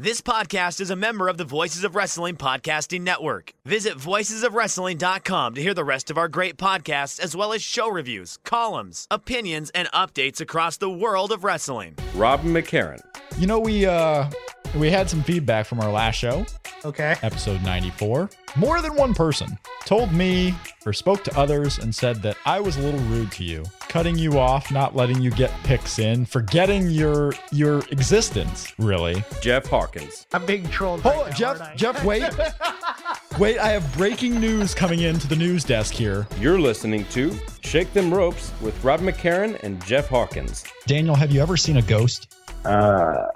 This podcast is a member of the Voices of Wrestling Podcasting Network. Visit voicesofwrestling.com to hear the rest of our great podcasts, as well as show reviews, columns, opinions, and updates across the world of wrestling. Robin McCarran. You know, we uh we had some feedback from our last show, Okay. episode 94. More than one person told me or spoke to others and said that I was a little rude to you, cutting you off, not letting you get picks in, forgetting your your existence, really. Jeff Hawkins. I'm being trolled. Hold right now, Jeff, aren't I? Jeff, wait. wait, I have breaking news coming into the news desk here. You're listening to Shake Them Ropes with Rob McCarran and Jeff Hawkins. Daniel, have you ever seen a ghost? Uh,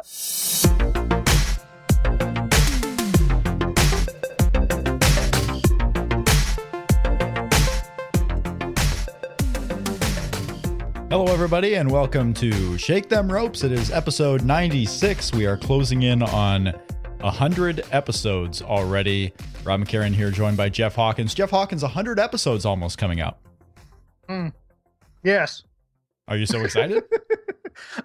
Hello, everybody, and welcome to Shake Them Ropes. It is episode 96. We are closing in on 100 episodes already. Rob McCarran here, joined by Jeff Hawkins. Jeff Hawkins, 100 episodes almost coming up. Yes. Are you so excited?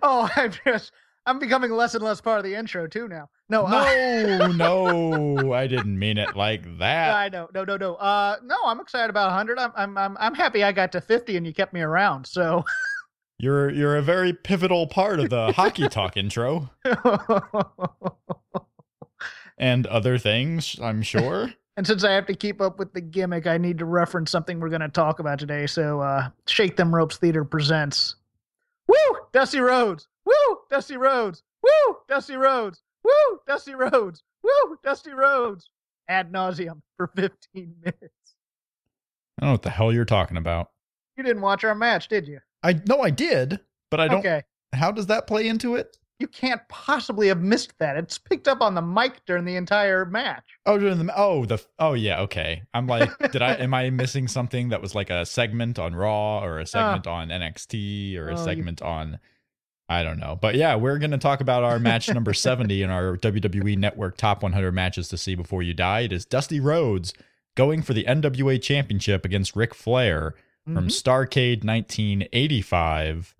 Oh, I'm just. I'm becoming less and less part of the intro too now. No, uh, no, no, I didn't mean it like that. I know. No, no, no. Uh, no, I'm excited about 100. I'm, I'm, I'm, I'm happy I got to 50 and you kept me around. So, You're you're a very pivotal part of the hockey talk intro and other things, I'm sure. and since I have to keep up with the gimmick, I need to reference something we're going to talk about today. So, uh, Shake Them Ropes Theater presents. Woo, Dusty Rhodes. Woo, Dusty Rhodes. Woo, Dusty Rhodes. Woo, Dusty Rhodes. Woo, Dusty Rhodes. Ad nauseum for 15 minutes. I don't know what the hell you're talking about. You didn't watch our match, did you? I no, I did, but I don't. Okay. How does that play into it? You can't possibly have missed that. It's picked up on the mic during the entire match. Oh, during the oh the oh yeah okay. I'm like, did I am I missing something that was like a segment on Raw or a uh. segment on NXT or a Oh, you- segment on I don't know. But yeah, we're gonna talk about our match number 70 in our WWE Network Top 100 matches to see before you die. It is Dusty Rhodes going for the NWA Championship against Ric Flair from Mhm. Starcade 1985.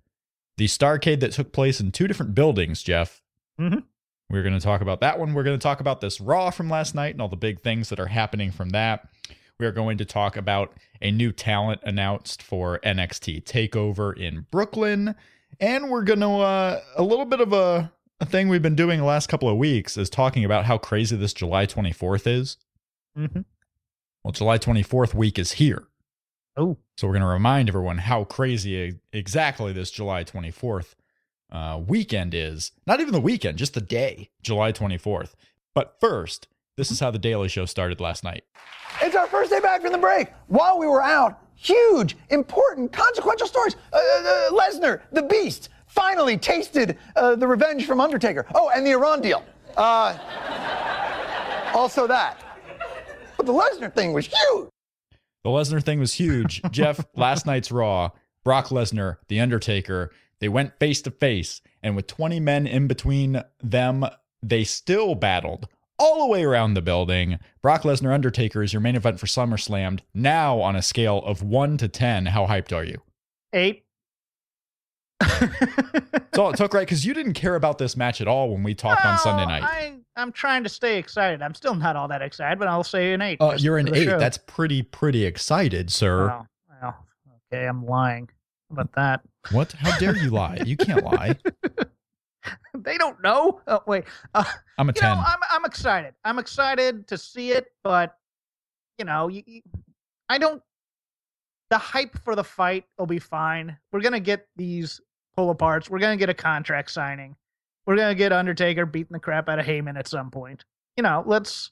The Starcade that took place in two different buildings, Jeff. Mhm. We're going to talk about that one. We're going to talk about this Raw from last night and all the big things that are happening from that. We are going to talk about a new talent announced for NXT TakeOver in Brooklyn. And we're going to, uh, a little bit of a, a thing we've been doing the last couple of weeks is talking about how crazy this July 24th is. Mhm. Well, July 24th week is here. Oh, So we're going to remind everyone how crazy exactly this July 24th uh, weekend is. Not even the weekend, just the day, July 24th. But first, this is how the Daily Show started last night. It's our first day back from the break. While we were out, huge, important, consequential stories. Uh, uh, Lesnar, the Beast, finally tasted uh, the revenge from Undertaker. Oh, and the Iran deal. Uh, also that. But the Lesnar thing was huge. The Lesnar thing was huge. Jeff, last night's Raw, Brock Lesnar, The Undertaker, they went face to face, and with 20 men in between them, they still battled all the way around the building. Brock Lesnar Undertaker is your main event for SummerSlam. Now, on a scale of 1 to 10, how hyped are you? eight. That's all it took, right? Because you didn't care about this match at all when we talked on Sunday night. I, I'm trying to stay excited. I'm still not all that excited, but I'll say an eight. Uh, you're an eight. show. That's pretty, pretty excited, sir. Okay, I'm lying about that. What? How dare you lie? You can't lie. they don't know. Oh, wait. Uh, I'm a you 10. know, I'm I'm excited. I'm excited to see it, but you know, you, you- I don't. The hype for the fight will be fine. We're gonna get these pull aparts. We're gonna get a contract signing. We're gonna get Undertaker beating the crap out of Heyman at some point. You know, let's.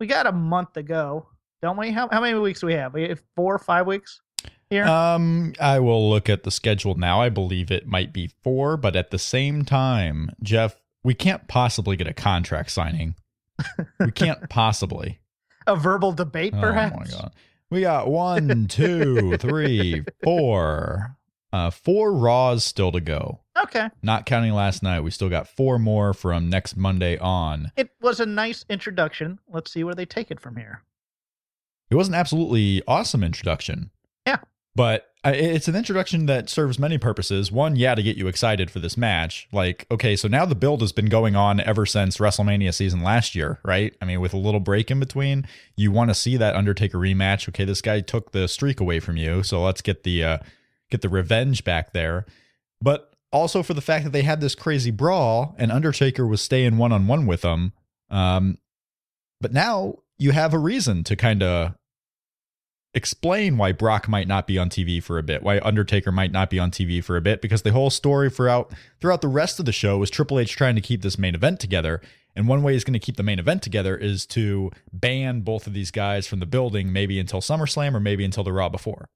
We got a month to go, don't we? How how many weeks do we have? We have four, five weeks here. Um, I will look at the schedule now. I believe it might be four, but at the same time, Jeff, we can't possibly get a contract signing. we can't possibly. A verbal debate, perhaps. Oh my god. We got one, two, three, four. Uh, four Raws still to go. Okay. Not counting last night, we still got four more from next Monday on. It was a nice introduction. Let's see where they take it from here. It was an absolutely awesome introduction. Yeah. But it's an introduction that serves many purposes. One, yeah, to get you excited for this match. Like, okay, so now the build has been going on ever since WrestleMania season last year, right? I mean, with a little break in between, you want to see that Undertaker rematch. Okay, this guy took the streak away from you, so let's get the uh, get the revenge back there. But also for the fact that they had this crazy brawl and Undertaker was staying one on one with them. Um, but now you have a reason to kind of explain why Brock might not be on TV for a bit, why Undertaker might not be on TV for a bit, because the whole story throughout throughout the rest of the show was Triple H trying to keep this main event together. And one way he's going to keep the main event together is to ban both of these guys from the building, maybe until SummerSlam or maybe until the Raw before.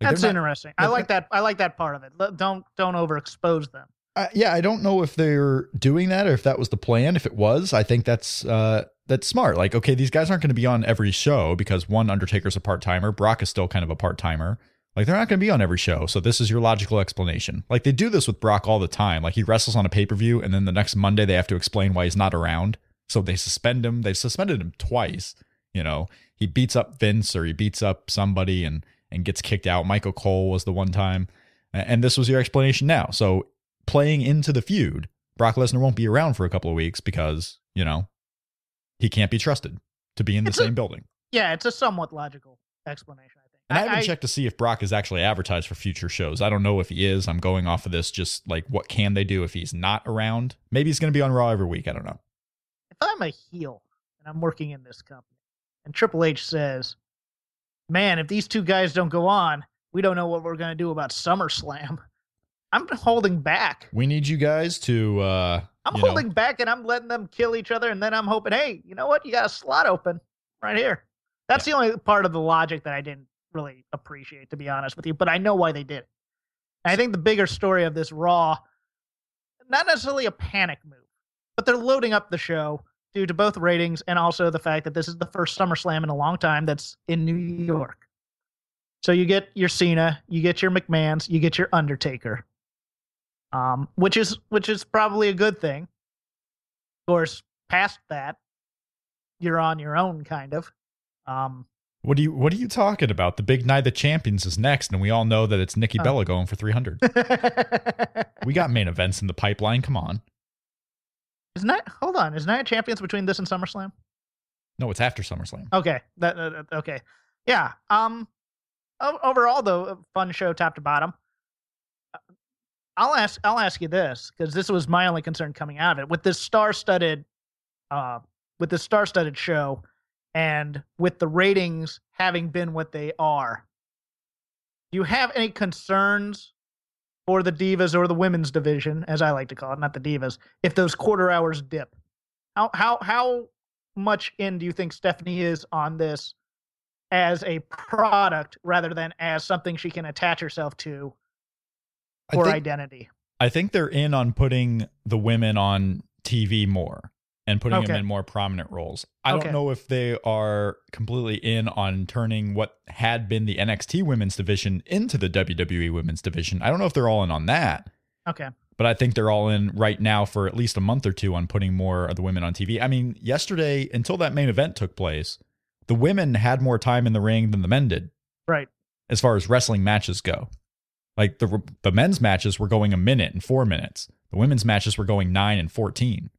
Like, That's not- interesting. I like that. I like that part of it. Don't don't overexpose them. Uh, yeah, I don't know if they're doing that or if that was the plan. If it was, I think that's uh, that's smart. Like, okay, these guys aren't going to be on every show because one Undertaker's a part timer, Brock is still kind of a part timer. Like, they're not going to be on every show. So this is your logical explanation. Like they do this with Brock all the time. Like he wrestles on a pay per view, and then the next Monday they have to explain why he's not around. So they suspend him. They've suspended him twice. You know, he beats up Vince or he beats up somebody and and gets kicked out. Michael Cole was the one time. And this was your explanation now. So playing into the feud, Brock Lesnar won't be around for a couple of weeks because, you know, he can't be trusted to be in the It's a- same building. Yeah, it's a somewhat logical explanation. I think. And I, haven't checked to see if Brock is actually advertised for future shows. I don't know if he is. I'm going off of this just like what can they do if he's not around? Maybe he's going to be on Raw every week. I don't know. if I'm a heel and I'm working in this company, and Triple H says, "Man, if these two guys don't go on, we don't know what we're going to do about SummerSlam." I'm holding back. We need you guys to uh I'm you know, holding back, and I'm letting them kill each other, and then I'm hoping, hey, you know what? You got a slot open right here. That's the only part of the logic that I didn't really appreciate, to be honest with you. But I know why they did it. And I think the bigger story of this Raw, not necessarily a panic move, but they're loading up the show due to both ratings and also the fact that this is the first SummerSlam in a long time that's in New York. So you get your Cena, you get your McMahon's, you get your Undertaker, um, which is which is probably a good thing. Of course, past that, you're on your own, kind of. Um, What are you what are you talking about? The big night of champions is next, and we all know that it's Nikki Oh. Bella going for three hundred. we got main events in the pipeline. Come on. Is night? Hold on, is Night Champions between this and SummerSlam? No, it's after SummerSlam. Okay, that, that- that- okay, yeah. Um, overall though, a fun show top to bottom. Uh, I'll ask. I'll ask you this because this was my only concern coming out of it with this star-studded, uh, with this star-studded show, and with the ratings having been what they are. Do you have any concerns for the divas or the women's division, as I like to call it, not the divas, if those quarter hours dip? How how how much in do you think Stephanie is on this as a product rather than as something she can attach herself to I think, identity? I think they're in on putting the women on TV more and putting them Okay. in more prominent roles. I Okay. don't know if they are completely in on turning what had been the NXT women's division into the WWE women's division. I don't know if they're all in on that. Okay. but I think they're all in right now for at least a month or two on putting more of the women on TV. I mean, yesterday until that main event took place, the women had more time in the ring than the men did Right. as far as wrestling matches go. Like the the men's matches were going a minute and 4 minutes. The women's matches were going 9 and 14.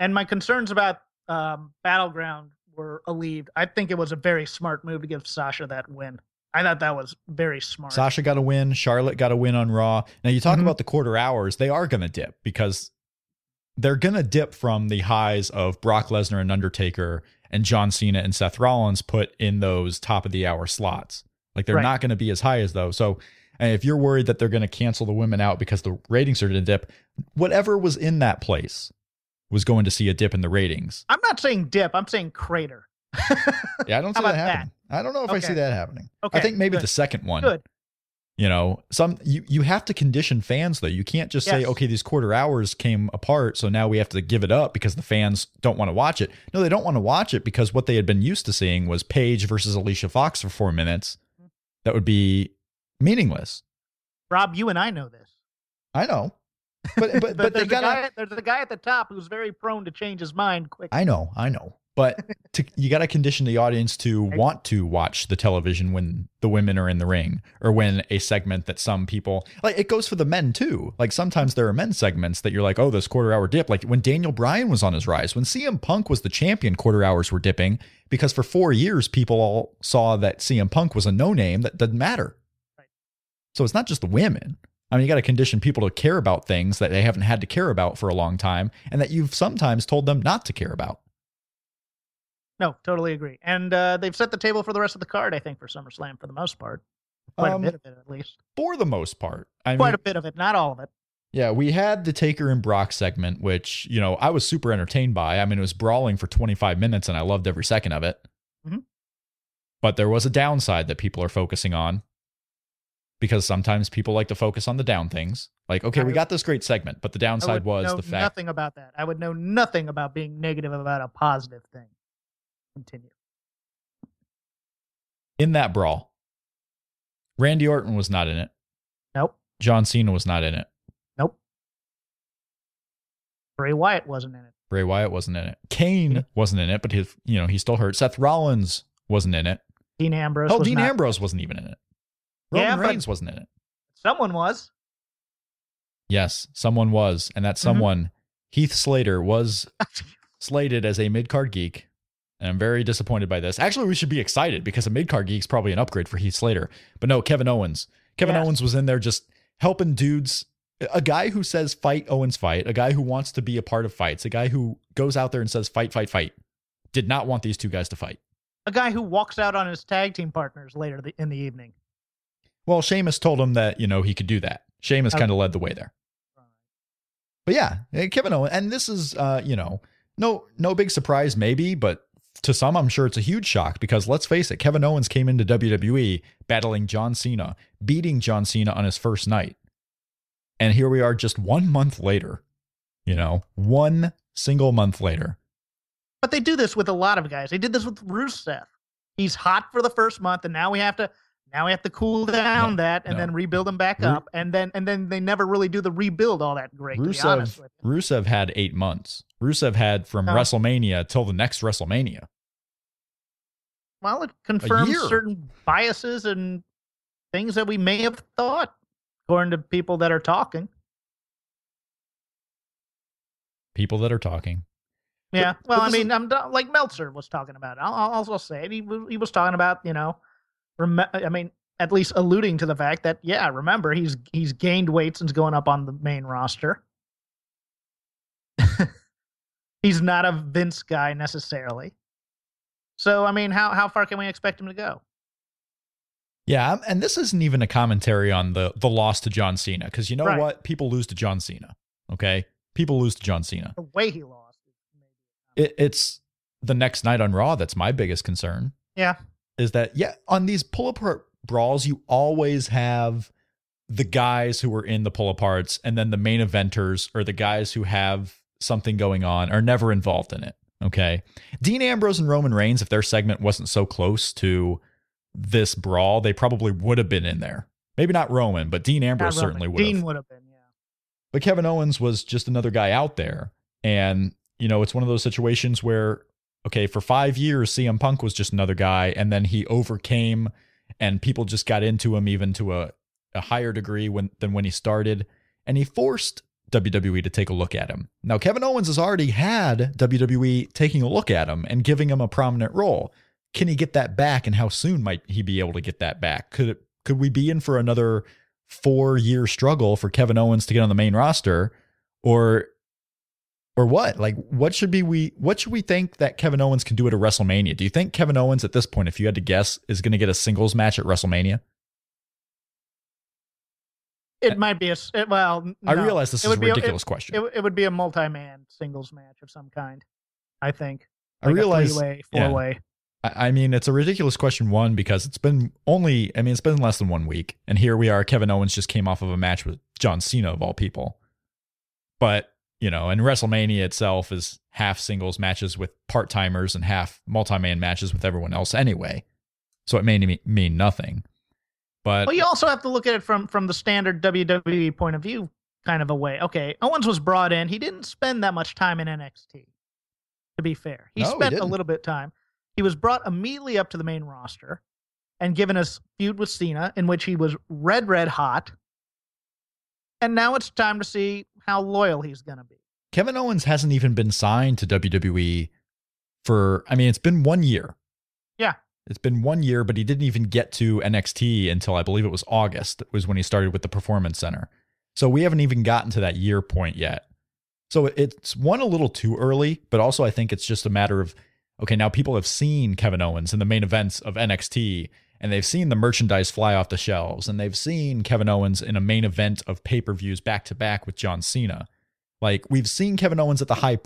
And my concerns about um, Battleground were alleviated. I think it was a very smart move to give Sasha that win. I thought that was very smart. Sasha got a win, Charlotte got a win on Raw. Now you talk Mhm. about the quarter hours, they are going to dip because they're going to dip from the highs of Brock Lesnar and Undertaker and John Cena and Seth Rollins put in those top of the hour slots. Like they're Right. not going to be as high as those. So if you're worried that they're going to cancel the women out because the ratings are going to dip, whatever was in that place was going to see a dip in the ratings. I'm not saying dip. I'm saying crater. Yeah, I don't see that about that? happening. I don't know if I see that happening. Okay, I think maybe good. the second one. Good. You know, some you you have to condition fans though. You can't just say, okay, these quarter hours came apart, so now we have to give it up because the fans don't want to watch it. No, they don't want to watch it because what they had been used to seeing was Paige versus Alicia Fox for four minutes. Mm-hmm. That would be meaningless. Rob, you and I know this. I know, but but but they there's, got a guy, there's a guy at the top who's very prone to change his mind quick. I know, I know. But to, you got to condition the audience to want to watch the television when the women are in the ring or when a segment that some people like it goes for the men too. Like sometimes there are men segments that you're like, oh, this quarter hour dip. Like when Daniel Bryan was on his rise, when CM Punk was the champion, quarter hours were dipping because for four years people all saw that CM Punk was a no name that doesn't matter. So it's not just the women. I mean, you got to condition people to care about things that they haven't had to care about for a long time and that you've sometimes told them not to care about. No, totally agree. And uh, they've set the table for the rest of the card, I think, for SummerSlam for the most part. Quite Um, a bit of it, at least. for the most part. I Quite mean, a bit of it, not all of it. yeah, we had the Taker and Brock segment, which you know I was super entertained by. I mean, it was brawling for 25 minutes, and I loved every second of it. Mhm. But there was a downside that people are focusing on because sometimes people like to focus on the down things. Like, okay, we got this great segment, but the downside was the fact nothing about that. I would know nothing about being negative about a positive thing. Continue. in that brawl, Randy Orton was not in it. Nope. John Cena was not in it. Nope. Bray Wyatt wasn't in it. Bray Wyatt wasn't in it. Kane wasn't in it, but his, you know, he still hurt. Seth Rollins wasn't in it. Dean Ambrose. Oh, Dean not- Ambrose wasn't even in it. Roman Yeah, Reigns wasn't in it. Someone was. Yes, someone was, and that Mm-hmm. someone, Heath Slater, was slated as a mid card geek. And I'm very disappointed by this. Actually, we should be excited because a mid card geek is probably an upgrade for Heath Slater. But no, Kevin Owens. Kevin Yes. Owens was in there just helping dudes. A guy who says fight Owens fight, a guy who wants to be a part of fights, a guy who goes out there and says fight, fight, fight. Did not want these two guys to fight. a guy who walks out on his tag team partners later in the evening. Well, Sheamus told him that, you know, he could do that. Sheamus Okay. kind of led the way there. But yeah, eh, Kevin Owens, and this is, uh, you know, no, no big surprise, maybe, but to some, I'm sure it's a huge shock because let's face it, Kevin Owens came into WWE battling John Cena, beating John Cena on his first night, and here we are, just one month later. You know, one single month later. But they do this with a lot of guys. They did this with Rusev. He's hot for the first month, and now we have to now we have to cool down No, that and no. then rebuild them back Ru- up, and then and then they never really do the rebuild all that great. to be honest Rusev, with you. Rusev had eight months. Rusev had from Oh. WrestleMania till the next WrestleMania. Well, it confirms certain biases and things that we may have thought, according to people that are talking. People that are talking. Yeah. Well, I mean, I'm like Meltzer was talking about. I'll, I'll also say it. He he was talking about you know, rem- I mean, at least alluding to the fact that yeah, remember he's he's gained weight since going up on the main roster. he's not a Vince guy necessarily. So I mean, how how far can we expect him to go? Yeah, and this isn't even a commentary on the the loss to John Cena because you know Right. what? People lose to John Cena. Okay, people lose to John Cena. The way he lost. It, it's the next night on Raw that's my biggest concern. Yeah. Is that yeah on these pull apart brawls you always have the guys who are in the pull aparts and then the main eventers or the guys who have something going on are never involved in it. Okay, Dean Ambrose and Roman Reigns, if their segment wasn't so close to this brawl, they probably would have been in there. Maybe not Roman, but Dean Ambrose certainly would Dean have. would have been. Yeah. But Kevin Owens was just another guy out there. And, you know, it's one of those situations where, okay, for five years, CM Punk was just another guy. And then he overcame and people just got into him even to a, a higher degree when, than when he started. And he forced WWE to take a look at him. Now, Kevin Owens has already had WWE taking a look at him and giving him a prominent role. Can he get that back? And how soon might he be able to get that back? Could it, could we be in for another four year struggle for Kevin Owens to get on the main roster or or what? Like what should be we what should we think that Kevin Owens can do at a WrestleMania? Do you think Kevin Owens at this point, if you had to guess, is going to get a singles match at WrestleMania? It might be a it- well. n- I no. realize this It is a ridiculous it, question. It, it would be a multi-man singles match of some kind. I think. I realize three-way, four-way. I I mean, it's a ridiculous question, one, because it's been only, I mean, it's been less than one week. And here we are. Kevin Owens just came off of a match with John Cena, of all people. But, you know, and WrestleMania itself is half singles matches with part timers and half multi man matches with everyone else anyway. So it may me- mean nothing. But Well, you also have to look at it from from the standard WWE point of view, kind of a way. Okay, Owens was brought in. He didn't spend that much time in NXT. To be fair, he No, he spent a little bit of time. He was brought immediately up to the main roster, and given a feud with Cena, in which he was red, red hot. And now it's time to see how loyal he's going to be. Kevin Owens hasn't even been signed to WWE for, I mean, it's been one year. Yeah. It's been one year, but he didn't even get to NXT until I believe it was August, was when he started with the Performance Center. So we haven't even gotten to that year point yet. So it's one a little too early, but also I think it's just a matter of okay, now people have seen Kevin Owens in the main events of NXT and they've seen the merchandise fly off the shelves and they've seen Kevin Owens in a main event of pay-per-views back to back with John Cena. Like we've seen Kevin Owens at the high.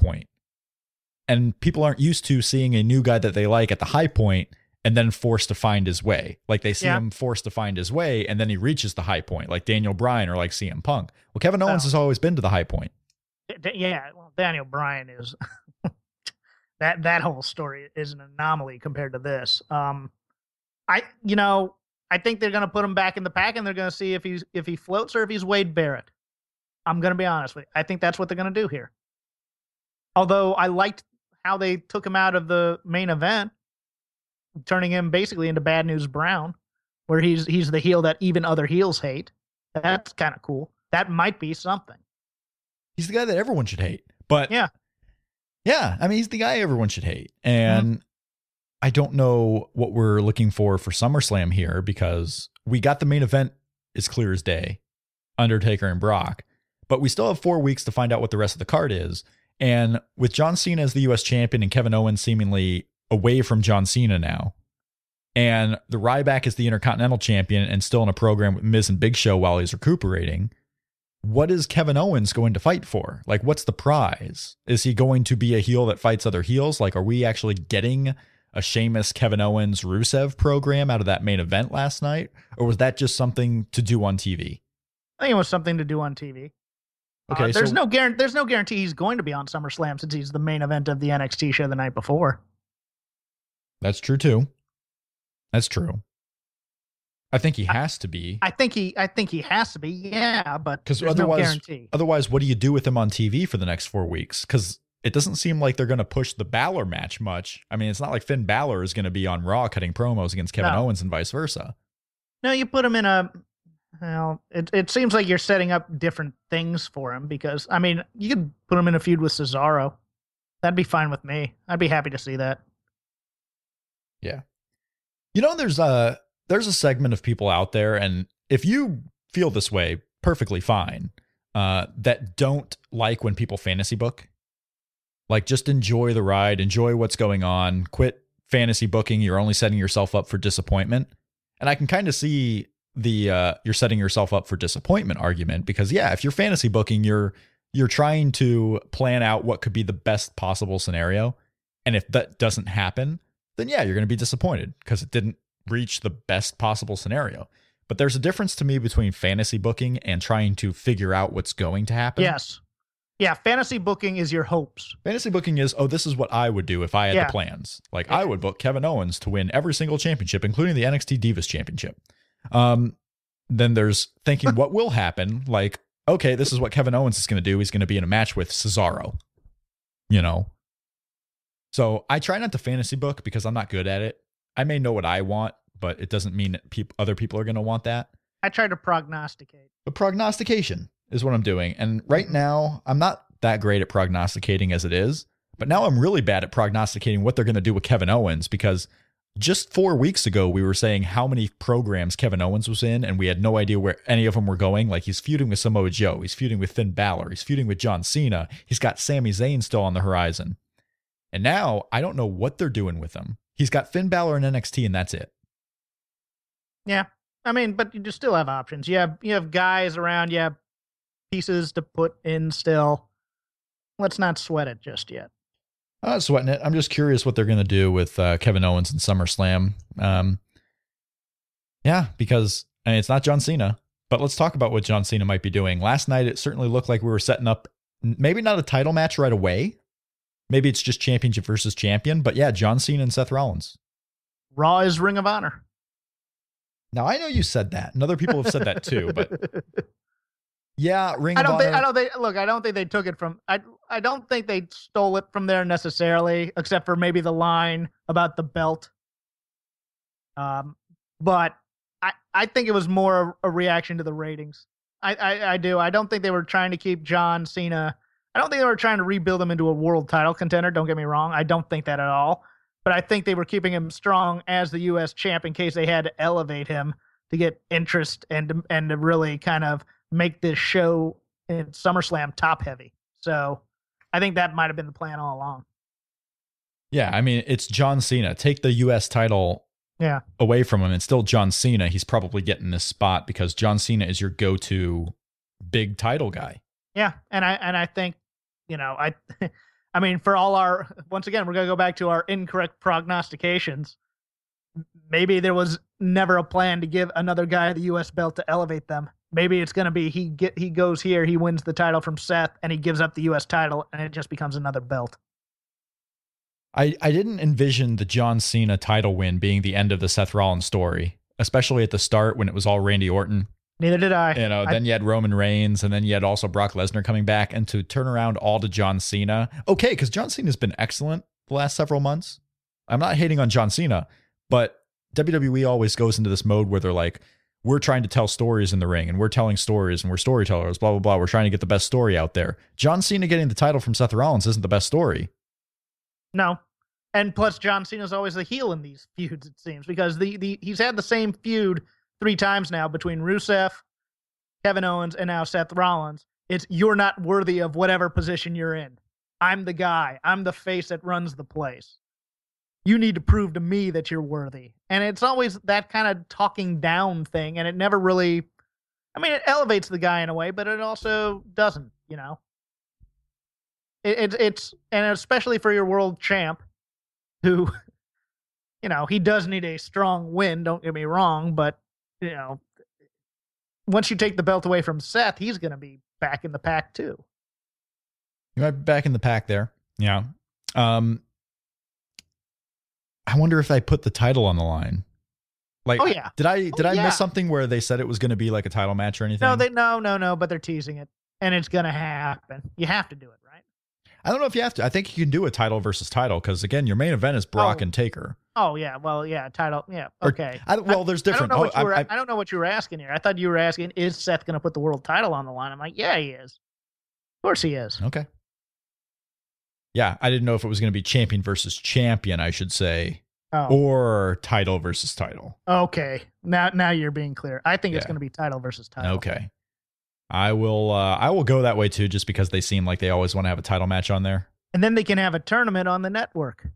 And people aren't used to seeing a new guy that they like at the high point and then forced to find his way. Like they see Yeah. him forced to find his way and then he reaches the high point, like Daniel Bryan or like CM Punk. Well, Kevin Owens Oh. has always been to the high point. Yeah, well, Daniel Bryan is that that whole story is an anomaly compared to this. Um, I you know I think they're gonna put him back in the pack and they're gonna see if he's if he floats or if he's Wade Barrett. I'm gonna be honest with you. I think that's what they're gonna do here. Although I liked how they took him out of the main event, turning him basically into Bad News Brown, where he's he's the heel that even other heels hate. That's kind of cool. That might be something. He's the guy that everyone should hate. But Yeah. Yeah, I mean he's the guy everyone should hate. Mm-hmm. And I don't know what we're looking for for SummerSlam here because we got the main event as clear as day, Undertaker and Brock, but we still have 4 weeks to find out what the rest of the card is. And with John Cena as the US champion and Kevin Owens seemingly away from John Cena now, and the Ryback is the Intercontinental champion and still in a program with Miz and Big Show while he's recuperating, what is Kevin Owens going to fight for? Like, what's the prize? Is he going to be a heel that fights other heels? Like, are we actually getting a Sheamus, Kevin Owens, Rusev program out of that main event last night? Or was that just something to do on TV? I think it was something to do on TV. Okay, Uh, there's so no guarantee. There's no guarantee he's going to be on SummerSlam since he's the main event of the NXT show the night before. that's true too. That's true. I think he has to be. I think he. I think he has to be. Yeah, but 'Cause there's no otherwise- guarantee. Otherwise, what do you do with him on TV for the next four weeks? Because it doesn't seem like they're going to push the Balor match much. I mean, it's not like Finn Balor is going to be on Raw cutting promos against Kevin No. Owens and vice versa. No, you put him in a. Well, it it seems like you're setting up different things for him because I mean you could put him in a feud with Cesaro. That'd be fine with me. I'd be happy to see that. Yeah. You know, there's a there's a segment of people out there, and if you feel this way, perfectly fine. Uh, that don't like when people fantasy book. Like, just enjoy the ride, enjoy what's going on. Quit fantasy booking. You're only setting yourself up for disappointment. And I can kind of see the uh, you're setting yourself up for disappointment argument because yeah, if you're fantasy booking, you're you're trying to plan out what could be the best possible scenario, and if that doesn't happen, then yeah, you're going to be disappointed because it didn't reach the best possible scenario. But there's a difference to me between fantasy booking and trying to figure out what's going to happen. Yes. Yeah, fantasy booking is your hopes. Fantasy booking is, oh, this is what I would do if I had Yeah. the plans. Like I would book Kevin Owens to win every single championship, including the NXT Divas Championship. Um, then there's thinking what will happen. Like, okay, this is what Kevin Owens is going to do. He's going to be in a match with Cesaro. You know. So I try not to fantasy book because I'm not good at it. I may know what I want, but it doesn't mean that peop- other people are going to want that. I try to prognosticate. But prognostication is what I'm doing. And right now, I'm not that great at prognosticating as it is. But now I'm really bad at prognosticating what they're going to do with Kevin Owens because just four weeks ago, we were saying how many programs Kevin Owens was in, and we had no idea where any of them were going. Like he's feuding with Samoa Joe, he's feuding with Finn Balor, he's feuding with John Cena, he's got Sami Zayn still on the horizon. And now I don't know what they're doing with him. He's got Finn Balor in NXT, and that's it. Yeah. I mean, but you still have options. You have you have guys around, you have pieces to put in still. Let's not sweat it just yet. I'm not sweating it. I'm just curious what they're going to do with uh, Kevin Owens and SummerSlam. Um, yeah, because I mean, it's not John Cena, but let's talk about what John Cena might be doing. Last night, it certainly looked like we were setting up maybe not a title match right away. Maybe it's just championship versus champion, but yeah, John Cena and Seth Rollins. Raw is Ring of Honor. Now I know you said that, and other people have said that too, but yeah, Ring I don't think. I don't think look, I don't think they took it from I I don't think they stole it from there necessarily, except for maybe the line about the belt. Um but I I think it was more a reaction to the ratings. I, I I do. I don't think they were trying to keep John Cena. I don't think they were trying to rebuild him into a world title contender, don't get me wrong. I don't think that at all. But I think they were keeping him strong as the US champ in case they had to elevate him to get interest and and to really kind of make this show in SummerSlam top heavy. So I think that might have been the plan all along. yeah, I mean, it's John Cena. Take the U.S. title Yeah. away from him. It's still John Cena. He's probably getting this spot because John Cena is your go-to big title guy. Yeah, and I and I think, you know, I I mean for all our once again, we're going to go back to our incorrect prognostications. Maybe there was never a plan to give another guy the US belt to elevate them. Maybe it's going to be he get he goes here, he wins the title from Seth and he gives up the US title and it just becomes another belt. I, I didn't envision the John Cena title win being the end of the Seth Rollins story, especially at the start when it was all Randy Orton. Neither did I. You know, I- then you had Roman Reigns, and then you had also Brock Lesnar coming back, and to turn around all to John Cena. Okay, because John Cena's been excellent the last several months. I'm not hating on John Cena, but WWE always goes into this mode where they're like, we're trying to tell stories in the ring, and we're telling stories, and we're storytellers, blah, blah, blah. We're trying to get the best story out there. John Cena getting the title from Seth Rollins isn't the best story. No. And plus John Cena's always the heel in these feuds, it seems, because the, the he's had the same feud three times now between Rusev, Kevin Owens, and now Seth Rollins. It's you're not worthy of whatever position you're in. I'm the guy. I'm the face that runs the place. You need to prove to me that you're worthy. And it's always that kind of talking down thing, and it never really I mean, it elevates the guy in a way, but it also doesn't, you know. It, it, it's and especially for your world champ, who, you know, he does need a strong win. Don't get me wrong, but you know, once you take the belt away from Seth, he's going to be back in the pack too. You might be back in the pack there. Yeah. Um, I wonder if I put the title on the line. Like, Oh, yeah. Did I oh, did I yeah. miss something where they said it was going to be like a title match or anything? No, they no no no, but they're teasing it, and it's going to happen. You have to do it, right? I don't know if you have to. I think you can do a title versus title because again, your main event is Brock Oh. and Taker. Oh yeah, well yeah, title yeah, Or- okay. I, well, there's different. I don't know oh, were. I, I, don't know what you were asking here. I thought you were asking, is Seth going to put the world title on the line? I'm like, yeah, he is. Of course he is. okay. Yeah, I didn't know if it was going to be champion versus champion. I should say, Oh, or title versus title. okay. Now, now you're being clear. I think it's going to be title versus title. Okay. I will. Uh, I will go that way too, just because they seem like they always want to have a title match on there. And then they can have a tournament on the network.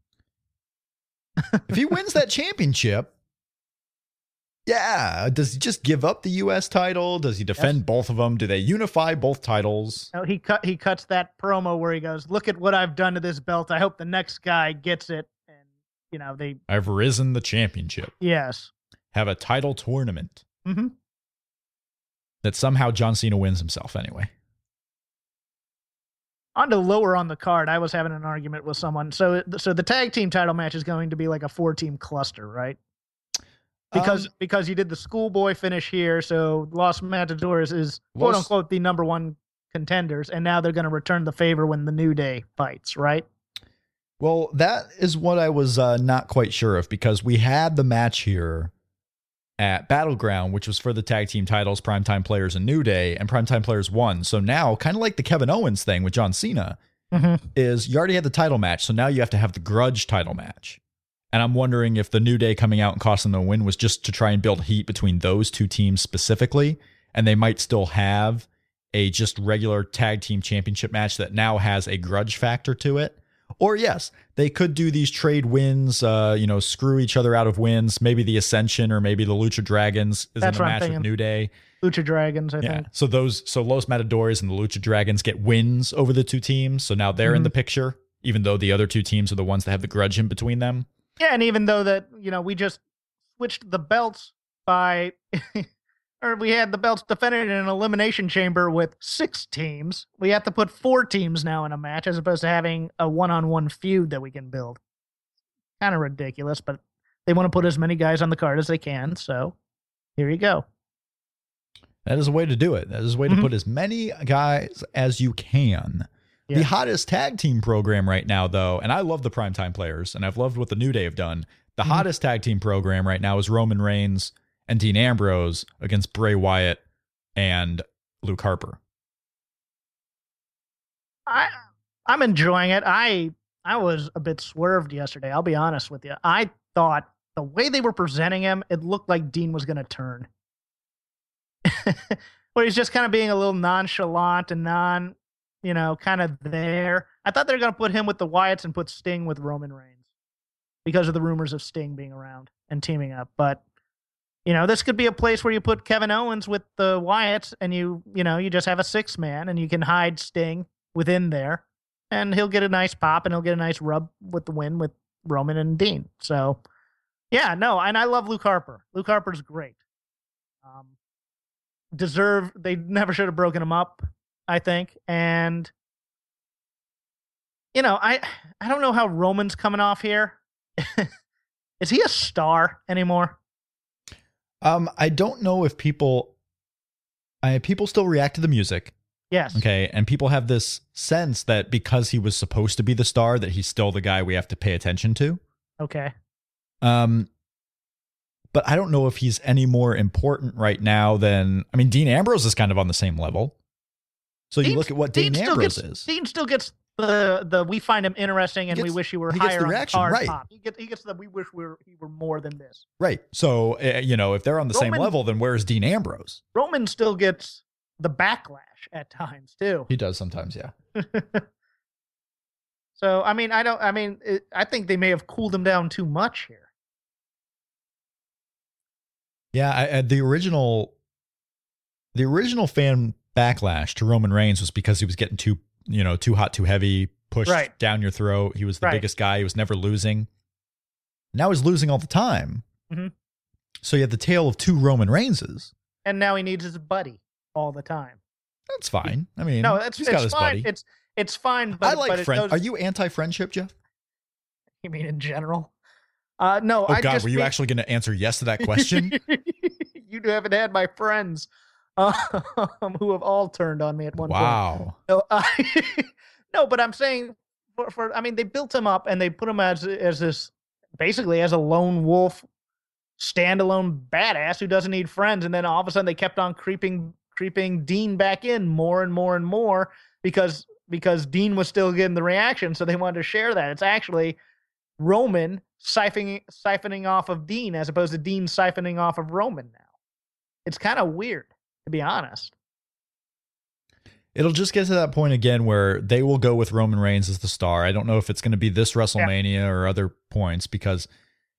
If he wins that championship, yeah, does he just give up the U.S. title? Does he defend both of them? Do they unify both titles? Oh, he cut. He cuts that promo where he goes, "Look at what I've done to this belt. I hope the next guy gets it." And you know, they I've risen the championship. yes. Have a title tournament hmm that somehow John Cena wins himself anyway. On to lower on the card, I was having an argument with someone. So, so the tag team title match is going to be like a four team cluster, right? Because Um, because you did the schoolboy finish here, so Los Matadores is quote Los- unquote the number one contenders, and now they're going to return the favor when the New Day fights, right? Well, that is what I was uh, not quite sure of because we had the match here at Battleground, which was for the tag team titles, Primetime Players and New Day, and Primetime Players won. So now, kind of like the Kevin Owens thing with John Cena, Mm-hmm. is you already had the title match, so now you have to have the grudge title match. And I'm wondering if the New Day coming out and costing them the win was just to try and build heat between those two teams specifically, and they might still have a just regular tag team championship match that now has a grudge factor to it. Or yes, they could do these trade wins, uh, you know, screw each other out of wins. Maybe the Ascension or maybe the Lucha Dragons is That's in the match with. New Day. Lucha Dragons, I Yeah. think. So those so Los Matadores and the Lucha Dragons get wins over the two teams. So now they're in Mhm. the picture, even though the other two teams are the ones that have the grudge in between them. Yeah, and even though that you know we just switched the belts by, or we had the belts defended in an elimination chamber with six teams, we have to put four teams now in a match as opposed to having a one-on-one feud that we can build. Kind of ridiculous, but they want to put as many guys on the card as they can. So here you go. That is a way to do it. That is a way Mhm. to put as many guys as you can. Yeah. The hottest tag team program right now, though, and I love the primetime players, and I've loved what the New Day have done. The Mhm. hottest tag team program right now is Roman Reigns and Dean Ambrose against Bray Wyatt and Luke Harper. I I'm enjoying it. I I was a bit swerved yesterday. I'll be honest with you. I thought the way they were presenting him, it looked like Dean was going to turn. Where he's just kind of being a little nonchalant and non, you know, kind of there. I thought they were going to put him with the Wyatts and put Sting with Roman Reigns because of the rumors of Sting being around and teaming up. But you know, this could be a place where you put Kevin Owens with the Wyatts and you, you know, you just have a six man and you can hide Sting within there and he'll get a nice pop and he'll get a nice rub with the win with Roman and Dean. So, yeah, no, and I love Luke Harper. Luke Harper's great. Um, deserve they never should have broken him up, I think. And you know, I I don't know how Roman's coming off here. Is he a star anymore? Um, I don't know if people, I people still react to the music. Yes. Okay. And people have this sense that because he was supposed to be the star, that he's still the guy we have to pay attention to. Okay. Um, but I don't know if he's any more important right now than I mean, Dean Ambrose is kind of on the same level. So you Dean- look at what Dean, still Ambrose gets, is. Dean still gets the the we find him interesting and we wish he were he gets higher the on the right. pop. He gets he gets the we wish we were he were more than this. right. So uh, you know, if they're on the same level, then where's Dean Ambrose? Roman still gets the backlash at times too. He does sometimes, yeah. so I mean, I don't. I mean, it, I think they may have cooled him down too much here. Yeah, I, I, the original, the original fan backlash to Roman Reigns was because he was getting too, you know, too hot, too heavy, pushed Right. down your throat. He was the Right. biggest guy. He was never losing. Now he's losing all the time. Mhm. So you have the tale of two Roman Reignses. And now he needs his buddy all the time. That's fine. I mean, No, that's he's it's got his fine. buddy. It's it's fine. But I like goes- Are you anti-friendship, Jeff? You mean in general? Uh, no. Oh I God, just were you mean- actually going to answer yes to that question? you haven't had my friends, um, who have all turned on me at one point. wow. No, uh, no, but I'm saying for, for I mean they built him up and they put him as as this basically as a lone wolf, standalone badass who doesn't need friends, and then all of a sudden they kept on creeping creeping Dean back in more and more and more because because Dean was still getting the reaction, so they wanted to share that. It's actually Roman siphoning siphoning off of Dean as opposed to Dean siphoning off of Roman now. It's kind of weird, to be honest. It'll just get to that point again where they will go with Roman Reigns as the star. I don't know if it's going to be this WrestleMania or other points because,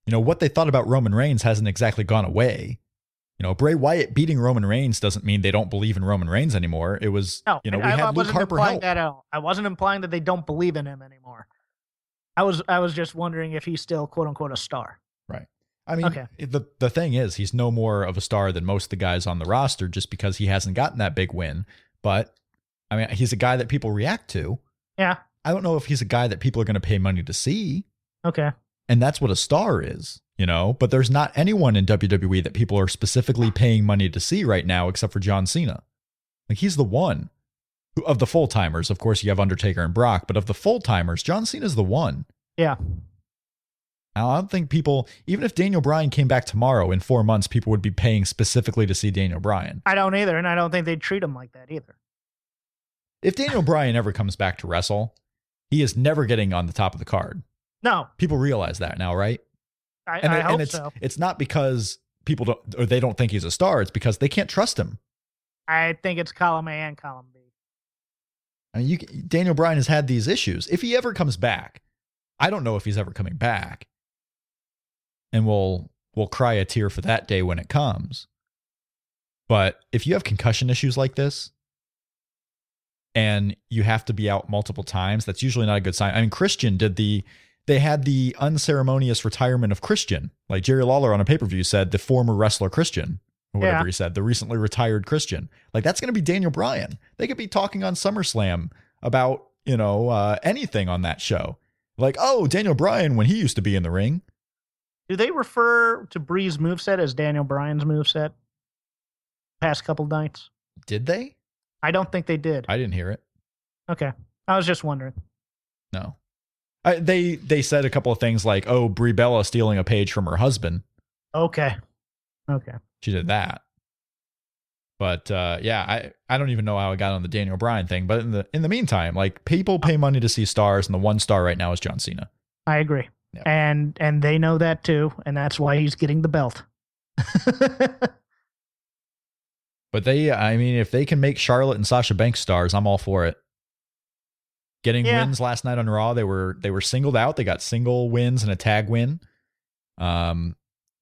you know, what they thought about Roman Reigns hasn't exactly gone away. You know, Bray Wyatt beating Roman Reigns doesn't mean they don't believe in Roman Reigns anymore. It was, No, you know, we I, I had Luke wasn't Harper implying help. that out. I wasn't implying that they don't believe in him anymore. I was I was just wondering if he's still quote unquote a star. I mean, Okay. the the thing is, he's no more of a star than most of the guys on the roster just because he hasn't gotten that big win. But I mean, he's a guy that people react to. Yeah. I don't know if he's a guy that people are going to pay money to see. Okay. and that's what a star is, you know. But there's not anyone in WWE that people are specifically paying money to see right now, except for John Cena. Like he's the one of the full timers. Of course, you have Undertaker and Brock, but of the full timers, John Cena's the one. Yeah. Now, I don't think people, even if Daniel Bryan came back tomorrow in four months, people would be paying specifically to see Daniel Bryan. I don't either, and I don't think they'd treat him like that either. If Daniel Bryan ever comes back to wrestle, he is never getting on the top of the card. No, People realize that now, right? I, and, I hope and it's so. it's not because people don't or they don't think he's a star. It's because they can't trust him. I think it's column A and column B. I mean, you, Daniel Bryan has had these issues. If he ever comes back, I don't know if he's ever coming back, and we'll we'll cry a tear for that day when it comes. But if you have concussion issues like this, and you have to be out multiple times, that's usually not a good sign. I mean, Christian did the they had the unceremonious retirement of Christian. Like Jerry Lawler on a pay per view said, the former wrestler Christian, or whatever Yeah. he said, the recently retired Christian. Like that's going to be Daniel Bryan. They could be talking on SummerSlam about you know uh, anything on that show. Like, oh, Daniel Bryan when he used to be in the ring. Do they refer to Brie's moveset as Daniel Bryan's moveset? Past couple nights? Did they? I don't think they did. I didn't hear it. Okay. I was just wondering. No. I, they they said a couple of things like, "Oh, Brie Bella stealing a page from her husband." Okay. Okay. She did that. But uh, yeah, I, I don't even know how I got on the Daniel Bryan thing. But in the in the meantime, like people pay money to see stars, and the one star right now is John Cena. I agree. Yeah. And and they know that too, and that's why he's getting the belt. But they, I mean, if they can make Charlotte and Sasha Banks stars, I'm all for it. Getting Yeah. wins last night on Raw, they were they were singled out. They got single wins and a tag win. Um,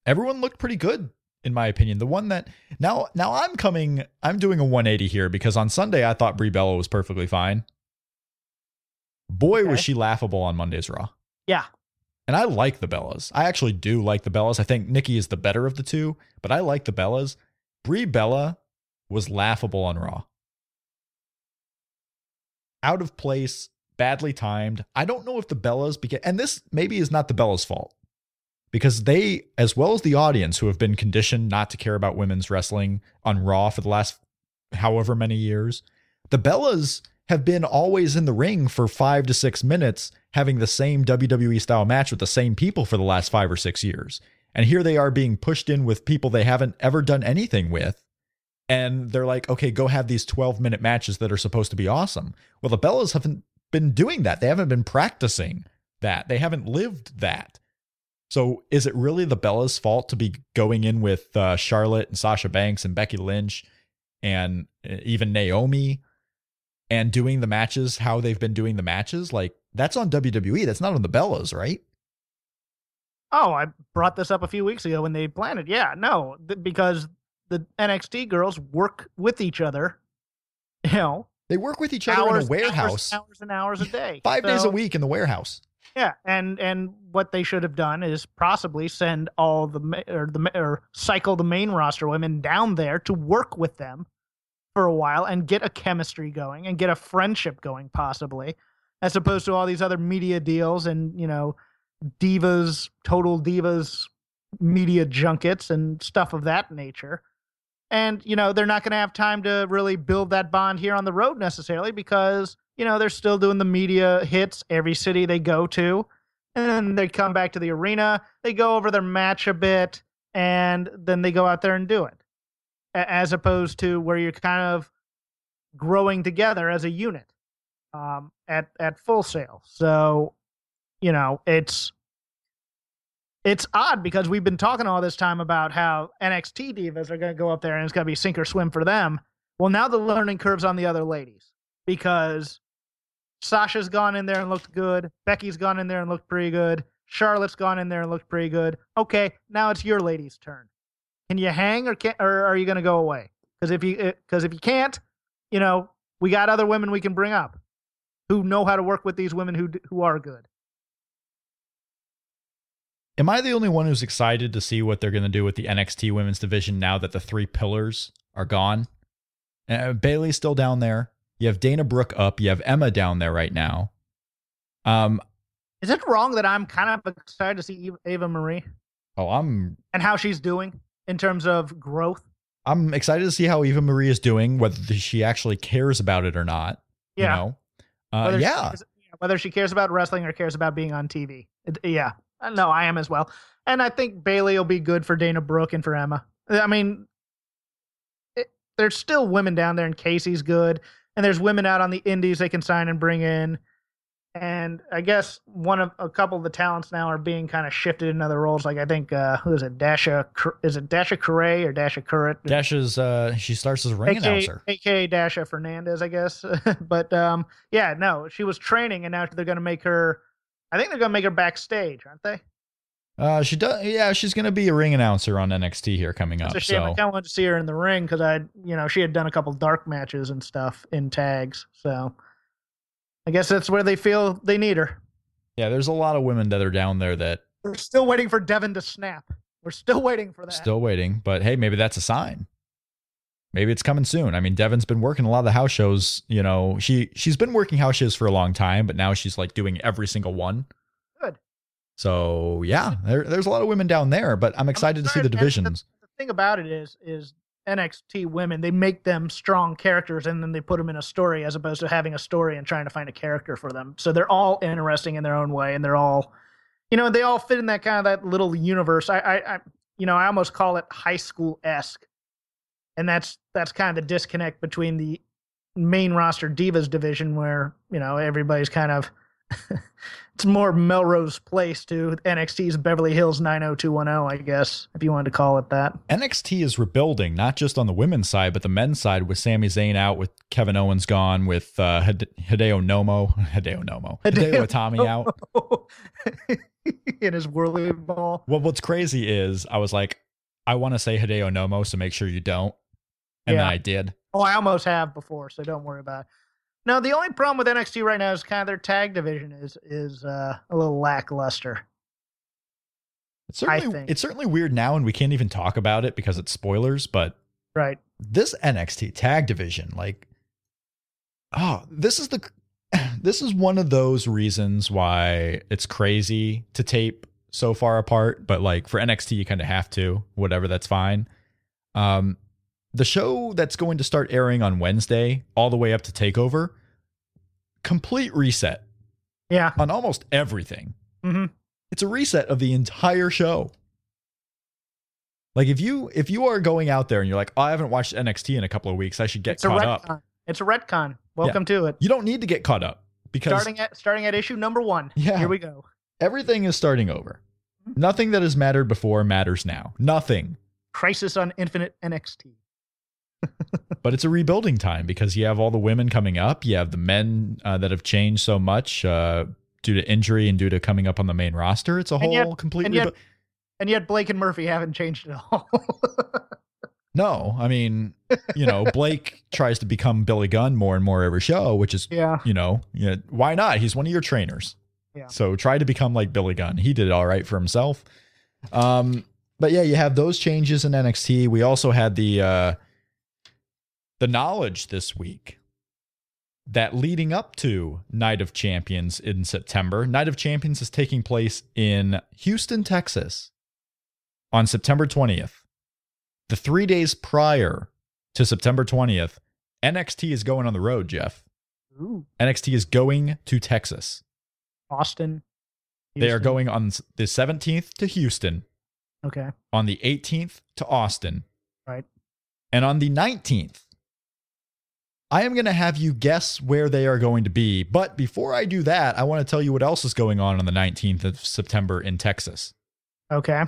everyone looked pretty good in my opinion. The one that now now I'm coming, I'm doing a 180 here because on Sunday I thought Brie Bella was perfectly fine. Boy, was she laughable on Monday's Raw. yeah. And I like the Bellas. I actually do like the Bellas. I think Nikki is the better of the two, but I like the Bellas. Brie Bella was laughable on Raw. Out of place, badly timed. I don't know if the Bellas began, and this maybe is not the Bellas' fault because they, as well as the audience who have been conditioned not to care about women's wrestling on Raw for the last however many years, the Bellas have been always in the ring for five to six minutes, having the same WWE style match with the same people for the last five or six years. And here they are being pushed in with people they haven't ever done anything with. And they're like, okay, go have these 12 minute matches that are supposed to be awesome. Well, the Bellas haven't been doing that. They haven't been practicing that. They haven't lived that. So is it really the Bellas' fault to be going in with uh, Charlotte and Sasha Banks and Becky Lynch and uh, even Naomi and doing the matches how they've been doing the matches? Like that's on WWE. That's not on the Bellas, right? Oh, I brought this up a few weeks ago when they planned it. Yeah, no, th- because the NXT girls work with each other, you know, They work with each other hours, in a warehouse hours and hours a day, five days a week in the warehouse. Yeah, and and what they should have done is possibly send all the or the or cycle the main roster women down there to work with them for a while and get a chemistry going and get a friendship going, possibly, as opposed to all these other media deals and you know divas, total divas media junkets and stuff of that nature. And you know they're not going to have time to really build that bond here on the road necessarily because you know they're still doing the media hits every city they go to and then they come back to the arena they go over their match a bit and then they go out there and do it as opposed to where you're kind of growing together as a unit um, at at full sail so you know it's it's odd because we've been talking all this time about how NXT divas are going to go up there and it's going to be sink or swim for them. Well, now the learning curve's on the other ladies because Sasha's gone in there and looked good. Becky's gone in there and looked pretty good. Charlotte's gone in there and looked pretty good. Okay, now it's your ladies' turn. Can you hang or can or are you going to go away? Because if you because if you can't, you know we got other women we can bring up who know how to work with these women who who are good. Am I the only one who's excited to see what they're going to do with the NXT women's division now that the three pillars are gone? Uh, Bayley's still down there. You have Dana Brooke up. You have Emma down there right now. Um. Is it wrong that I'm kind of excited to see Eva, Ava Marie Oh, I'm and how she's doing in terms of growth? I'm excited to see how Eva Marie is doing, whether she actually cares about it or not. Yeah. You know. Uh, Whether she yeah. cares- whether she cares about wrestling or cares about being on TV. It- yeah, Uh, no, I am as well, and I think Bayley will be good for Dana Brooke and for Emma. I mean, it, there's still women down there, and Casey's good, and there's women out on the indies they can sign and bring in. And I guess one of a couple of the talents now are being kind of shifted in other roles. Like I think uh, who is it? Dasha is it Dasha Curray or Dasha Currett? Dasha's uh she starts as a ring AKA, announcer. AKA Dasha Fernandez, I guess. but um, yeah, no, she was training, and now they're going to make her. I think they're going to make her backstage, aren't they? Uh, she does. Yeah, she's gonna be a ring announcer on NXT here coming It's up. shame. I kind of wanted to see her in the ring because I, you know, she had done a couple dark matches and stuff in tags. So I guess that's where they feel they need her. yeah, there's a lot of women that are down there that We're still waiting for Devin to snap. We're still waiting for that. still waiting. But hey, maybe that's a sign. Maybe it's coming soon. I mean, Devin's been working a lot of the house shows. You know, she she's been working house shows for a long time, but now she's like doing every single one. Good. So yeah, there, there's a lot of women down there, but I'm excited to see the divisions. The thing about it is, is NXT women they make them strong characters and then they put them in a story as opposed to having a story and trying to find a character for them. So they're all interesting in their own way, and they're all, you know, they all fit in that kind of that little universe. I, I, I you know, I almost call it high school esque, and that's that's kind of the disconnect between the main roster divas division where you know everybody's kind of it's more Melrose Place to NXT's Beverly Hills 90210, I guess, if you wanted to call it that. NXT is rebuilding, not just on the women's side, but the men's side with Sami Zayn out, with Kevin Owens gone, with uh, Hide- Hideo Nomo, Hideo Nomo, Hideo Itami out. in his whirly ball. Well, what's crazy is I was like, I want to say Hideo Nomo, so make sure you don't. And then I did. Oh, I almost have before, so don't worry about it. Now, the only problem with NXT right now is kind of their tag division is is uh, a little lackluster. It's certainly, it's certainly weird now, and we can't even talk about it because it's spoilers. But Right. this NXT tag division, like, oh, this is the, this is one of those reasons why it's crazy to tape so far apart. But like for NXT, you kind of have to. Whatever, that's fine. Um, the show that's going to start airing on Wednesday, all the way up to Takeover, complete reset Yeah. on almost everything. hmm It's a reset of the entire show. Like if you if you are going out there and you're like, oh, I haven't watched NXT in a couple of weeks, I should get It's a caught up. It's a retcon. Welcome to it. You don't need to get caught up because Starting at starting at issue number one. Yeah. Here we go. everything is starting over. Mm-hmm. Nothing that has mattered before matters now. Nothing. Crisis on Infinite NXT. But it's a rebuilding time because you have all the women coming up. You have the men uh, that have changed so much uh, due to injury and due to coming up on the main roster. It's a whole yet- complete and yet- And yet Blake and Murphy haven't changed at all. No, I mean, you know, Blake tries to become Billy Gunn more and more every show, which is, yeah. you know, you know, why not? He's one of your trainers. Yeah. So try to become like Billy Gunn. He did all right for himself. Um, but yeah, you have those changes in NXT. We also had the uh the knowledge this week that leading up to Night of Champions in September, Night of Champions is taking place in Houston, Texas on September 20th. The three days prior to September 20th, NXT is going on the road, Jeff. Ooh. NXT is going to Texas. Austin. They are going on the 17th to Houston, Okay. on the 18th to Austin, Right. and on the 19th. I am going to have you guess where they are going to be. But before I do that, I want to tell you what else is going on on the 19th of September in Texas. Okay.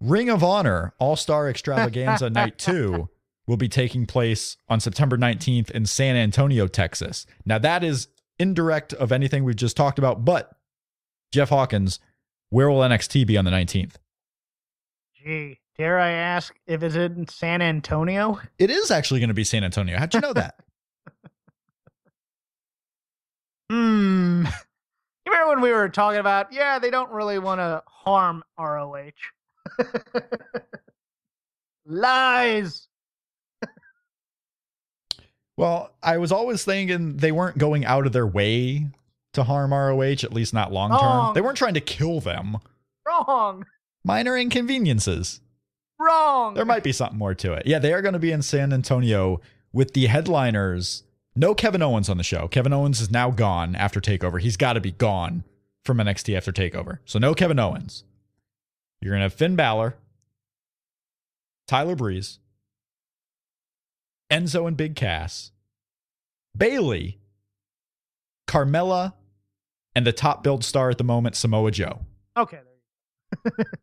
Ring of Honor All Star Extravaganza Night 2 will be taking place on September 19th in San Antonio, Texas. Now, that is indirect of anything we've just talked about, but Jeff Hawkins, where will NXT be on the 19th? Gee. Dare I ask if it's in San Antonio? It is actually going to be San Antonio. How'd you know that? Hmm. You remember when we were talking about, yeah, they don't really want to harm ROH. Lies. well, I was always thinking they weren't going out of their way to harm ROH, at least not long term. Wrong. They weren't trying to kill them. Wrong. Minor inconveniences. Wrong. There might be something more to it. Yeah, they are going to be in San Antonio with the headliners. No Kevin Owens on the show. Kevin Owens is now gone after TakeOver. He's got to be gone from NXT after TakeOver. So no Kevin Owens. You're going to have Finn Balor, Tyler Breeze, Enzo and Big Cass, Bayley, Carmella, and the top build star at the moment, Samoa Joe. Okay. There you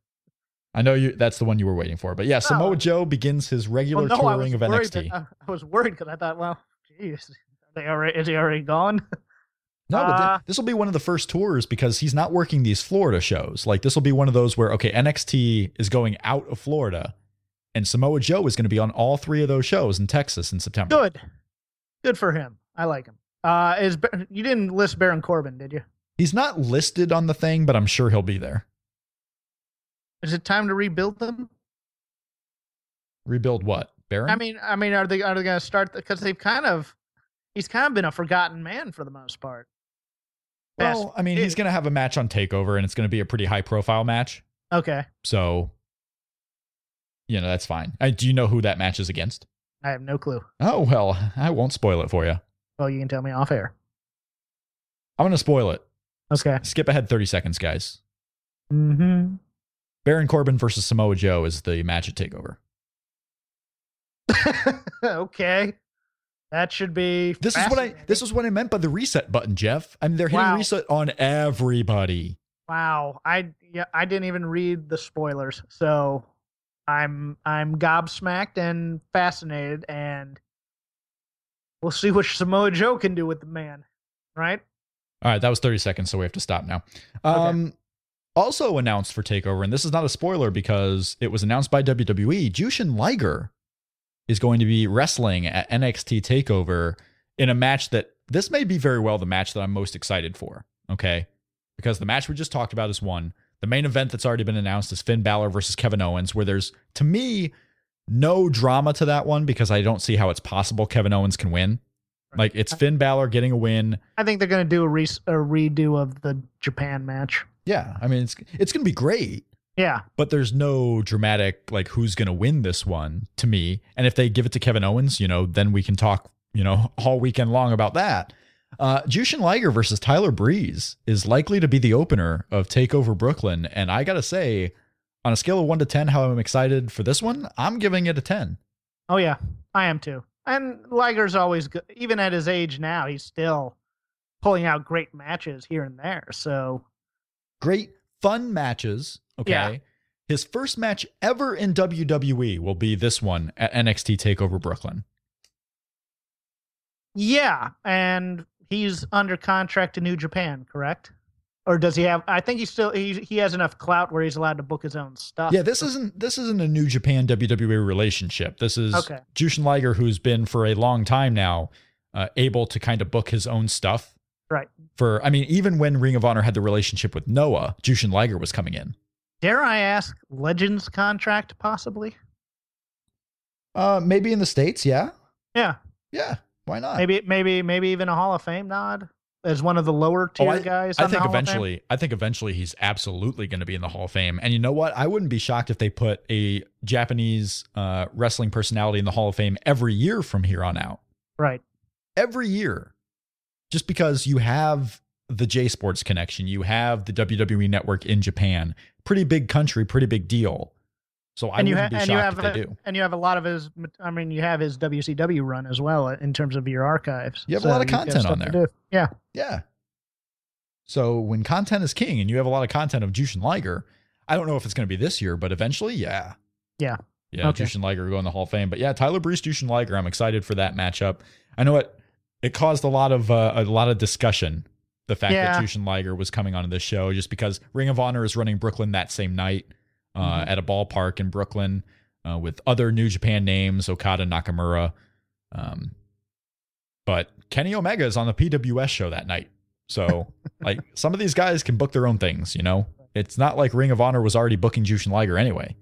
I know you that's the one you were waiting for. But yeah, oh, Samoa No. Joe begins his regular Well, no, touring of NXT. that- I, I was worried because I thought, well, geez, are they already, is he already gone? No, but Uh, this will be one of the first tours because he's not working these Florida shows. Like this will be one of those where okay, NXT is going out of Florida, and Samoa Joe is going to be on all three of those shows in Texas in September. Good. Good for him. I like him. Uh, is you didn't list Baron Corbin, did you? He's not listed on the thing, but I'm sure he'll be there. Is it time to rebuild them? Rebuild what? Baron? I mean, I mean, are they are they going to start because they've kind of he's kind of been a forgotten man for the most part. well, Best- I mean, he's going to have a match on Takeover, and it's going to be a pretty high profile match. okay. So, you know, that's fine. Uh, do you know who that match is against? I have no clue. Oh well, I won't spoil it for you. Well, you can tell me off air. I'm going to spoil it. Okay. Skip ahead 30 seconds, guys. Mm-hmm. Baron Corbin versus Samoa Joe is the match at Takeover. okay. That should be. This is what I this is what I meant by the reset button, Jeff. I mean, they're hitting Wow. reset on everybody. Wow. I yeah. I didn't even read the spoilers, so I'm I'm gobsmacked and fascinated, and we'll see what Samoa Joe can do with the man. Right. All right, that was 30 seconds, so we have to stop now. Um, also announced for Takeover, and this is not a spoiler because it was announced by WWE. Jushin Liger is going to be wrestling at NXT Takeover in a match that this may be very well the match that I'm most excited for. Okay, because the match we just talked about is one. The main event that's already been announced is Finn Balor versus Kevin Owens, where there's to me no drama to that one because I don't see how it's possible Kevin Owens can win. Like it's Finn Balor getting a win. I think they're going to do a, re- a redo of the Japan match. Yeah, I mean it's it's gonna be great, Yeah. but there's no dramatic like who's gonna win this one to me. And if they give it to Kevin Owens, you know, then we can talk, you know, all weekend long about that. Uh, Jushin Liger versus Tyler Breeze is likely to be the opener of Takeover Brooklyn, and I gotta say, on a scale of one to ten, how I'm excited for this one, I'm giving it a ten. Oh yeah, I am too. And Liger's always good. Even at his age now, he's still pulling out great matches here and there. So Great fun matches. Okay. Yeah. His first match ever in WWE will be this one at NXT Takeover Brooklyn. yeah, and he's under contract to New Japan, correct? Or does he have? I think he's still he he has enough clout where he's allowed to book his own stuff. Yeah, this isn't this isn't a New Japan WWE relationship. This is Okay. Jushin Liger, who's been for a long time now uh, able to kind of book his own stuff. right. For I mean, even when Ring of Honor had the relationship with Noah, Jushin Liger was coming in. Dare I ask, Legends contract possibly? Uh, maybe in the states, yeah, Yeah, yeah. Why not? maybe maybe maybe even a Hall of Fame nod as one of the lower tier Oh, I, guys. I think Hall of Fame? eventually, I think eventually he's absolutely going to be in the Hall of Fame. And you know what? I wouldn't be shocked if they put a Japanese uh, wrestling personality in the Hall of Fame every year from here on out. Right. every year just because you have the J Sports connection, you have the WWE network in Japan. Pretty big country, pretty big deal. So I and you, wouldn't ha- be and you shocked have if they do. and you have a lot of his. I mean, you have his WCW run as well in terms of your archives. You have a lot of content on there. Yeah, Yeah. So when content is king and you have a lot of content of Jushin Liger, I don't know if it's going to be this year, but eventually, yeah. Yeah. Yeah, Okay. Jushin Liger go in the Hall of Fame. But yeah, Tyler Breeze, Jushin Liger, I'm excited for that matchup. I know it it caused a lot of uh, a lot of discussion the fact Yeah. that Jushin Liger was coming onto this show just because Ring of Honor is running Brooklyn that same night uh, Mhm. at a ballpark in Brooklyn uh, with other New Japan names, Okada, Nakamura. Um, but Kenny Omega is on the PWS show that night. So, like, some of these guys can book their own things, you know? It's not like Ring of Honor was already booking Jushin Liger anyway.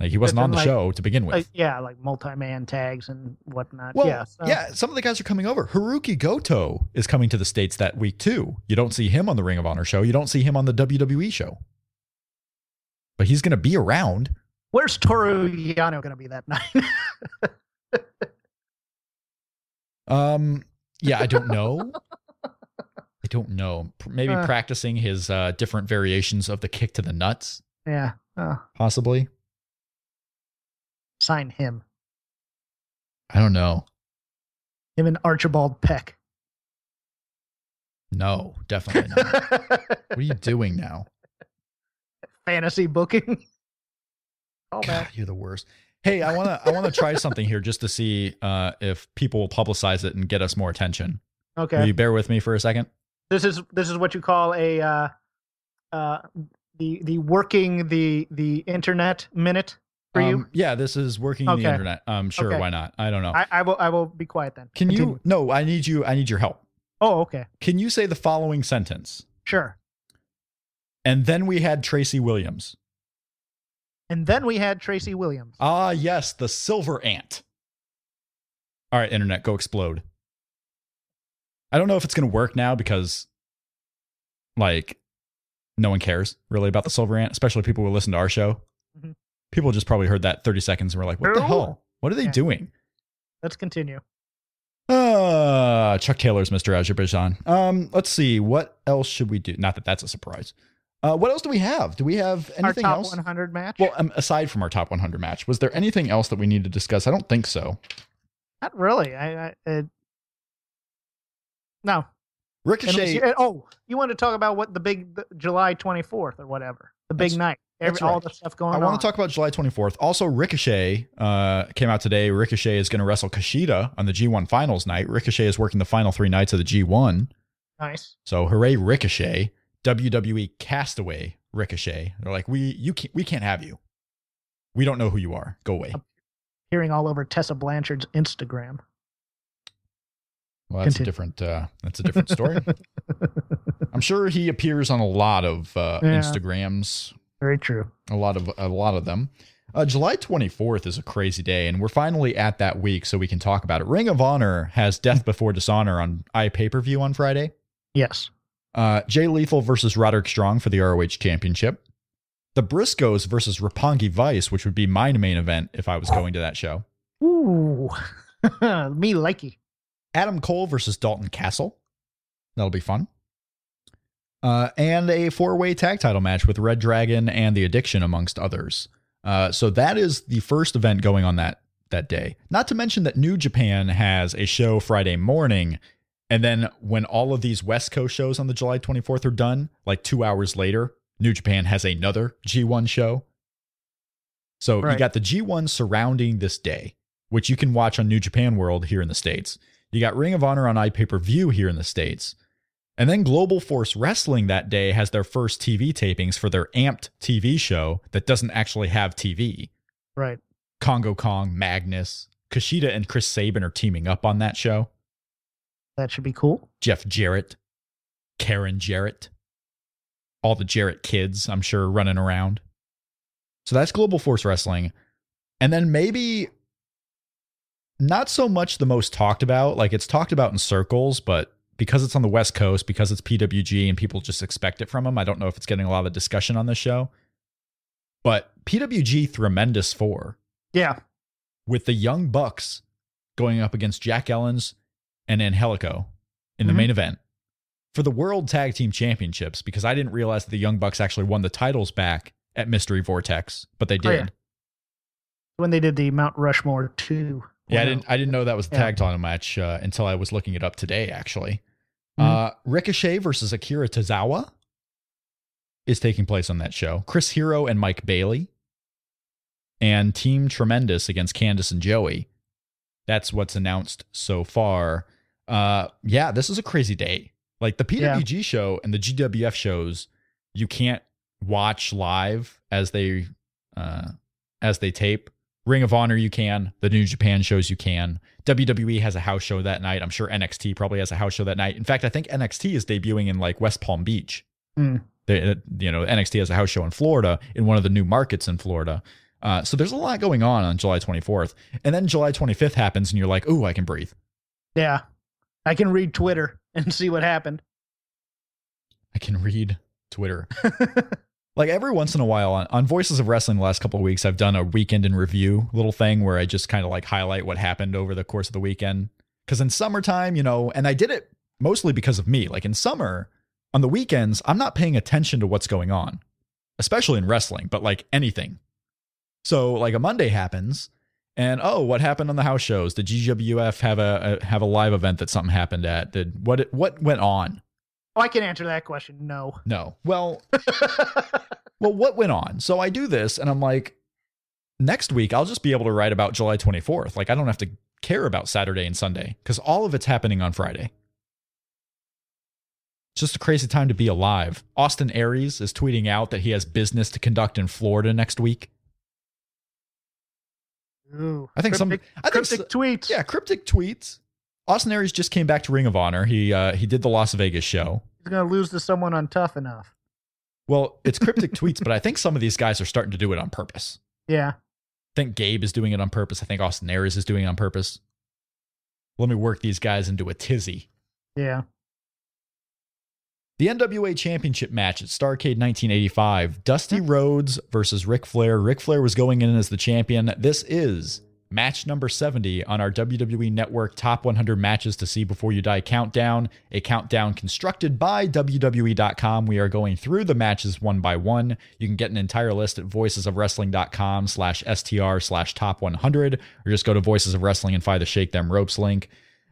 Like, he wasn't on the like- show to begin with. like yeah, like multi-man tags and whatnot. Well, yeah, so- yeah, some of the guys are coming over. Hirooki Goto is coming to the States that week too. You don't see him on the Ring of Honor show. You don't see him on the WWE show. But he's going to be around. Where's Toru Yano going to be that night? Um, yeah, I don't know. I don't know. Maybe Uh. practicing his uh, different variations of the kick to the nuts, yeah, oh, possibly. Sign him. I don't know. Him and Archibald Peck. No, definitely not. what are you doing now? Fantasy booking. All God, that. you're the worst. Hey, I wanna I wanna try something here just to see uh, if people will publicize it and get us more attention. Will Okay. you bear with me for a second? This is this is what you call a uh, uh, the the working the the internet minute for you. Um, yeah, this is working the Okay. internet. Um, sure, Okay. why not? I don't know. I, I will I will be quiet then. Can Continue. you? No, I need you. I need your help. Oh, okay. Can you say the following sentence? Sure. And then we had Tracy Williams. And then we had Tracy Williams. Ah, yes, the silver ant. All right, internet, go explode. I don't know if it's going to work now because, like, no one cares really about the silver ant, especially people who listen to our show. Mhm. People just probably heard that 30 seconds and were like, what the hell? What are they Yeah. doing? Let's continue. Uh, Chuck Taylor's Mr. Azerbaijan. Um, let's see. What else should we do? Not that that's a surprise. Uh, what else do we have? Do we have anything Our top else? 100 match. Well, um, aside from our top 100 match, was there anything else that we need to discuss? I don't think so. Not really. I, I uh, no. Ricochet. oh, you want to talk about what the big the July 24th or whatever, the big night, every that's all right. the stuff going I on. want to talk about July 24th. Also, Ricochet uh, came out today. Ricochet is going to wrestle Kushida on the G1 finals night. Ricochet is working the final three nights of the G1. Nice. So hooray, Ricochet! WWE castaway Ricochet. They're like, we you can't we can't have you. We don't know who you are. Go away. Hearing all over Tessa Blanchard's Instagram. Well, that's Continue. a different uh, that's a different story. I'm sure he appears on a lot of uh, Yeah. Instagrams Very true. a lot of a lot of them. Uh, July 24th is a crazy day, and we're finally at that week, so we can talk about it. Ring of Honor has Death Before Dishonor on i pay per view on Friday. Yes. Uh, Jay Lethal versus Roderick Strong for the ROH Championship. The Briscoes versus Roppongi Vice, which would be my main event if I was going to that show. Ooh. Me likey. Adam Cole versus Dalton Castle. That'll be fun. Uh, and a four way tag title match with Red Dragon and The Addiction, amongst others. Uh, so that is the first event going on that that day. Not to mention that New Japan has a show Friday morning. And then when all of these West Coast shows on the July 24th are done, like two hours later, New Japan has another G1 show. So you got the G1 surrounding this day, which you can watch on New Japan World here in the States. You got Ring of Honor on iPay per view here in the States. And then Global Force Wrestling that day has their first TV tapings for their Amped TV show that doesn't actually have TV. Right. Kongo Kong, Magnus, Kushida, and Chris Sabin are teaming up on that show. That should be cool. Jeff Jarrett, Karen Jarrett, all the Jarrett kids, I'm sure, running around. So that's Global Force Wrestling. And then maybe not so much the most talked about. Like it's talked about in circles, but because it's on the West Coast, because it's PWG and people just expect it from them, I don't know if it's getting a lot of discussion on this show. But PWG Tremendous Four Yeah. with the Young Bucks going up against Jack Evans and Angelico in the Mhm. main event for the World Tag Team Championships because I didn't realize that the Young Bucks actually won the titles back at Mystery Vortex, but they Oh, did. yeah. When they did the Mount Rushmore 2. Yeah, I didn't. I didn't know that was a Yeah. tag title match uh, until I was looking it up today. Actually. Uh, Ricochet versus Akira Tozawa is taking place on that show. Chris Hero and Mike Bailey, and Team Tremendous against Candice and Joey. That's what's announced so far. Uh, yeah, this is a crazy day. Like the PWG show and the GWF shows, you can't watch live as they uh, as they tape. Ring of Honor, you can. The New Japan shows, you can. WWE has a house show that night. I'm sure NXT probably has a house show that night. In fact, I think NXT is debuting in like West Palm Beach. Mm. They, uh, you know, NXT has a house show in Florida in one of the new markets in Florida. Uh, so there's a lot going on on July 24th, and then July 25th happens, and you're like, "Ooh, I can breathe." Yeah. I can read Twitter and see what happened. I can read Twitter. like every once in a while on, on Voices of Wrestling the last couple of weeks, I've done a weekend in review little thing where I just kind of like highlight what happened over the course of the weekend. Because in summertime, you know, and I did it mostly because of me. Like in summer, on the weekends, I'm not paying attention to what's going on, especially in wrestling, but like anything. So like a Monday happens, and oh, what happened on the house shows? Did GWF have a, a have a live event that something happened at? Did what what went on? Oh, I can answer that question. No. No. Well, well, what went on? So I do this and I'm like, next week I'll just be able to write about July 24th. Like I don't have to care about Saturday and Sunday because all of it's happening on Friday. It's just a crazy time to be alive. Austin Aries is tweeting out that he has business to conduct in Florida next week. Ooh, I think some- I think cryptic tweets. Yeah, cryptic tweets. Austin Aries just came back to Ring of Honor. He uh, he did the Las Vegas show. He's gonna lose to someone on Tough Enough. Well, it's cryptic tweets, but I think some of these guys are starting to do it on purpose. Yeah, I think Gabe is doing it on purpose. I think Austin Aries is doing it on purpose. Let me work these guys into a tizzy. yeah. The NWA Championship match at Starcade 1985. Dusty Rhodes versus Ric Flair. Ric Flair was going in as the champion. This is match number 70 on our WWE Network Top 100 Matches to See Before You Die countdown, a countdown constructed by WWE.com. We are going through the matches one by one. You can get an entire list at voicesofwrestling.com slash STR slash top 100, or just go to Voices of Wrestling and find the Shake Them Ropes link.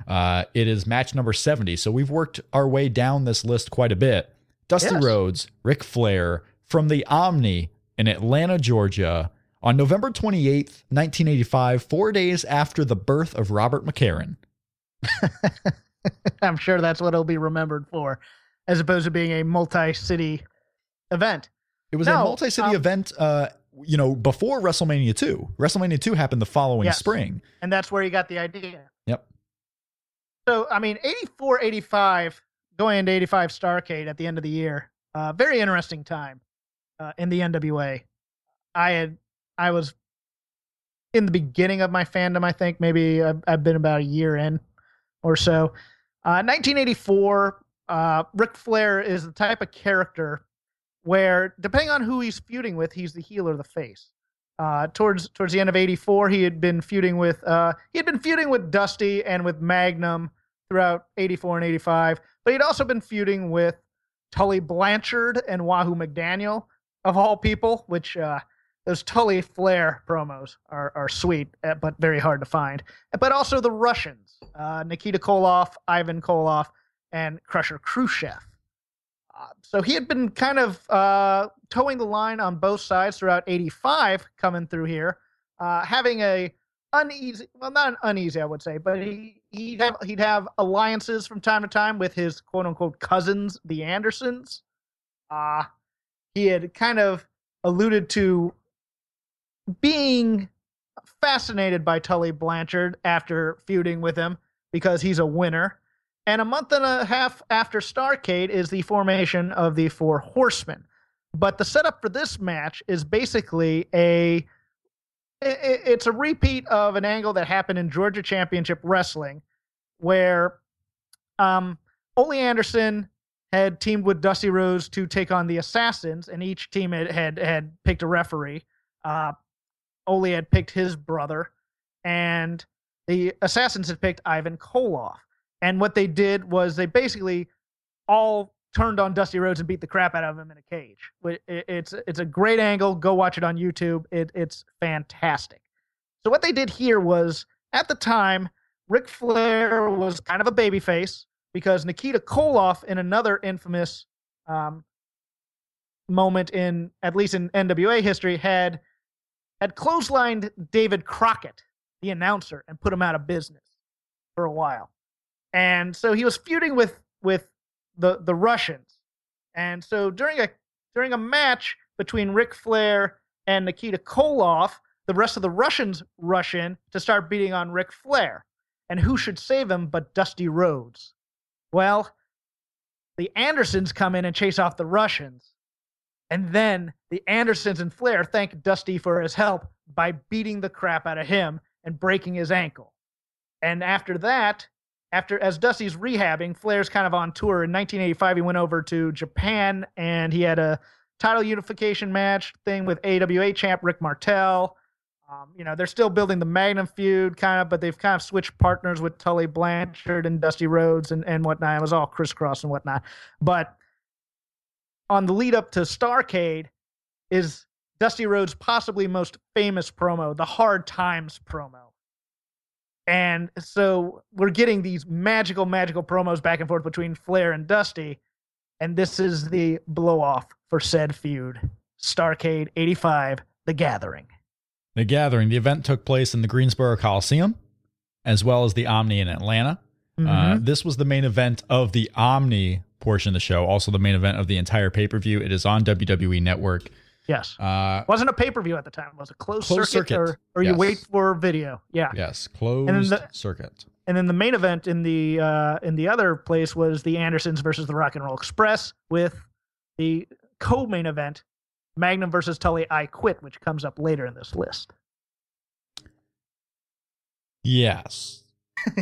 Uh, it is match number 70. So we've worked our way down this list quite a bit. Dusty Yes. Rhodes, Ric Flair from the Omni in Atlanta, Georgia on November 28th, 1985, four days after the birth of Robert McCarran. I'm sure that's what it'll be remembered for, as opposed to being a multi-city event. It was a multi city um, event, uh, you know, before WrestleMania 2. WrestleMania 2 happened the following Yes. spring. and that's where you got the idea. Yep. So, I mean, 84, 85, going into 85 Starcade at the end of the year, uh, very interesting time uh, in the NWA. I had, I was in the beginning of my fandom, I think. Maybe I've, I've been about a year in or so. Uh, 1984, uh, Ric Flair is the type of character where, depending on who he's feuding with, he's the heel or the face. Uh, towards towards the end of '84, he had been feuding with uh, he had been feuding with Dusty and with Magnum throughout '84 and '85, but he'd also been feuding with Tully Blanchard and Wahoo McDaniel of all people. Which uh, those Tully Flair promos are are sweet, uh, but very hard to find. But also the Russians, uh, Nikita Koloff, Ivan Koloff, and Crusher Khrushchev. Uh, so he had been kind of uh, toeing the line on both sides throughout 85 coming through here uh, having a uneasy well not an uneasy i would say but he he'd have he'd have alliances from time to time with his quote unquote cousins the andersons uh he had kind of alluded to being fascinated by tully blanchard after feuding with him because he's a winner and a month and a half after starcade is the formation of the four horsemen but the setup for this match is basically a it's a repeat of an angle that happened in Georgia Championship Wrestling, where um, Ole Anderson had teamed with Dusty Rhodes to take on the Assassins, and each team had had, had picked a referee. Uh, Ole had picked his brother, and the Assassins had picked Ivan Koloff. And what they did was they basically all turned on Dusty Rhodes and beat the crap out of him in a cage. It- it- It's it's a great angle. Go watch it on YouTube. It, it's fantastic. So what they did here was at the time, Ric Flair was kind of a babyface because Nikita Koloff, in another infamous um, moment in at least in NWA history, had had clotheslined David Crockett, the announcer, and put him out of business for a while. And so he was feuding with with the the Russians. And so during a during a match between Ric Flair and Nikita Koloff, the rest of the Russians rush in to start beating on Ric Flair. And who should save him but Dusty Rhodes? Well, the Andersons come in and chase off the Russians. And then the Andersons and Flair thank Dusty for his help by beating the crap out of him and breaking his ankle. And after that, after as Dusty's rehabbing, Flair's kind of on tour. In 1985, he went over to Japan and he had a title unification match thing with AWA champ Rick Martel. Um, you know, they're still building the Magnum feud, kind of, but they've kind of switched partners with Tully Blanchard and Dusty Rhodes and, and whatnot. It was all crisscross and whatnot. But on the lead up to Starcade is Dusty Rhodes' possibly most famous promo, the Hard Times promo. And so we're getting these magical, magical promos back and forth between Flair and Dusty. And this is the blow off for said feud. Starcade 85, The Gathering. The Gathering, the event took place in the Greensboro Coliseum, as well as the Omni in Atlanta. Uh, Mhm. this was the main event of the Omni portion of the show, also the main event of the entire pay per view. It is on WWE Network. Yes. Uh, wasn't a pay per view at the time. It was a closed, Closed circuit, circuit. or, or you Yes. wait for video. Yeah. yes, closed And then the- circuit. And then the main event in the uh, in the other place was the Andersons versus the Rock and Roll Express with the co-main event Magnum versus Tully I Quit, which comes up later in this list. Yes.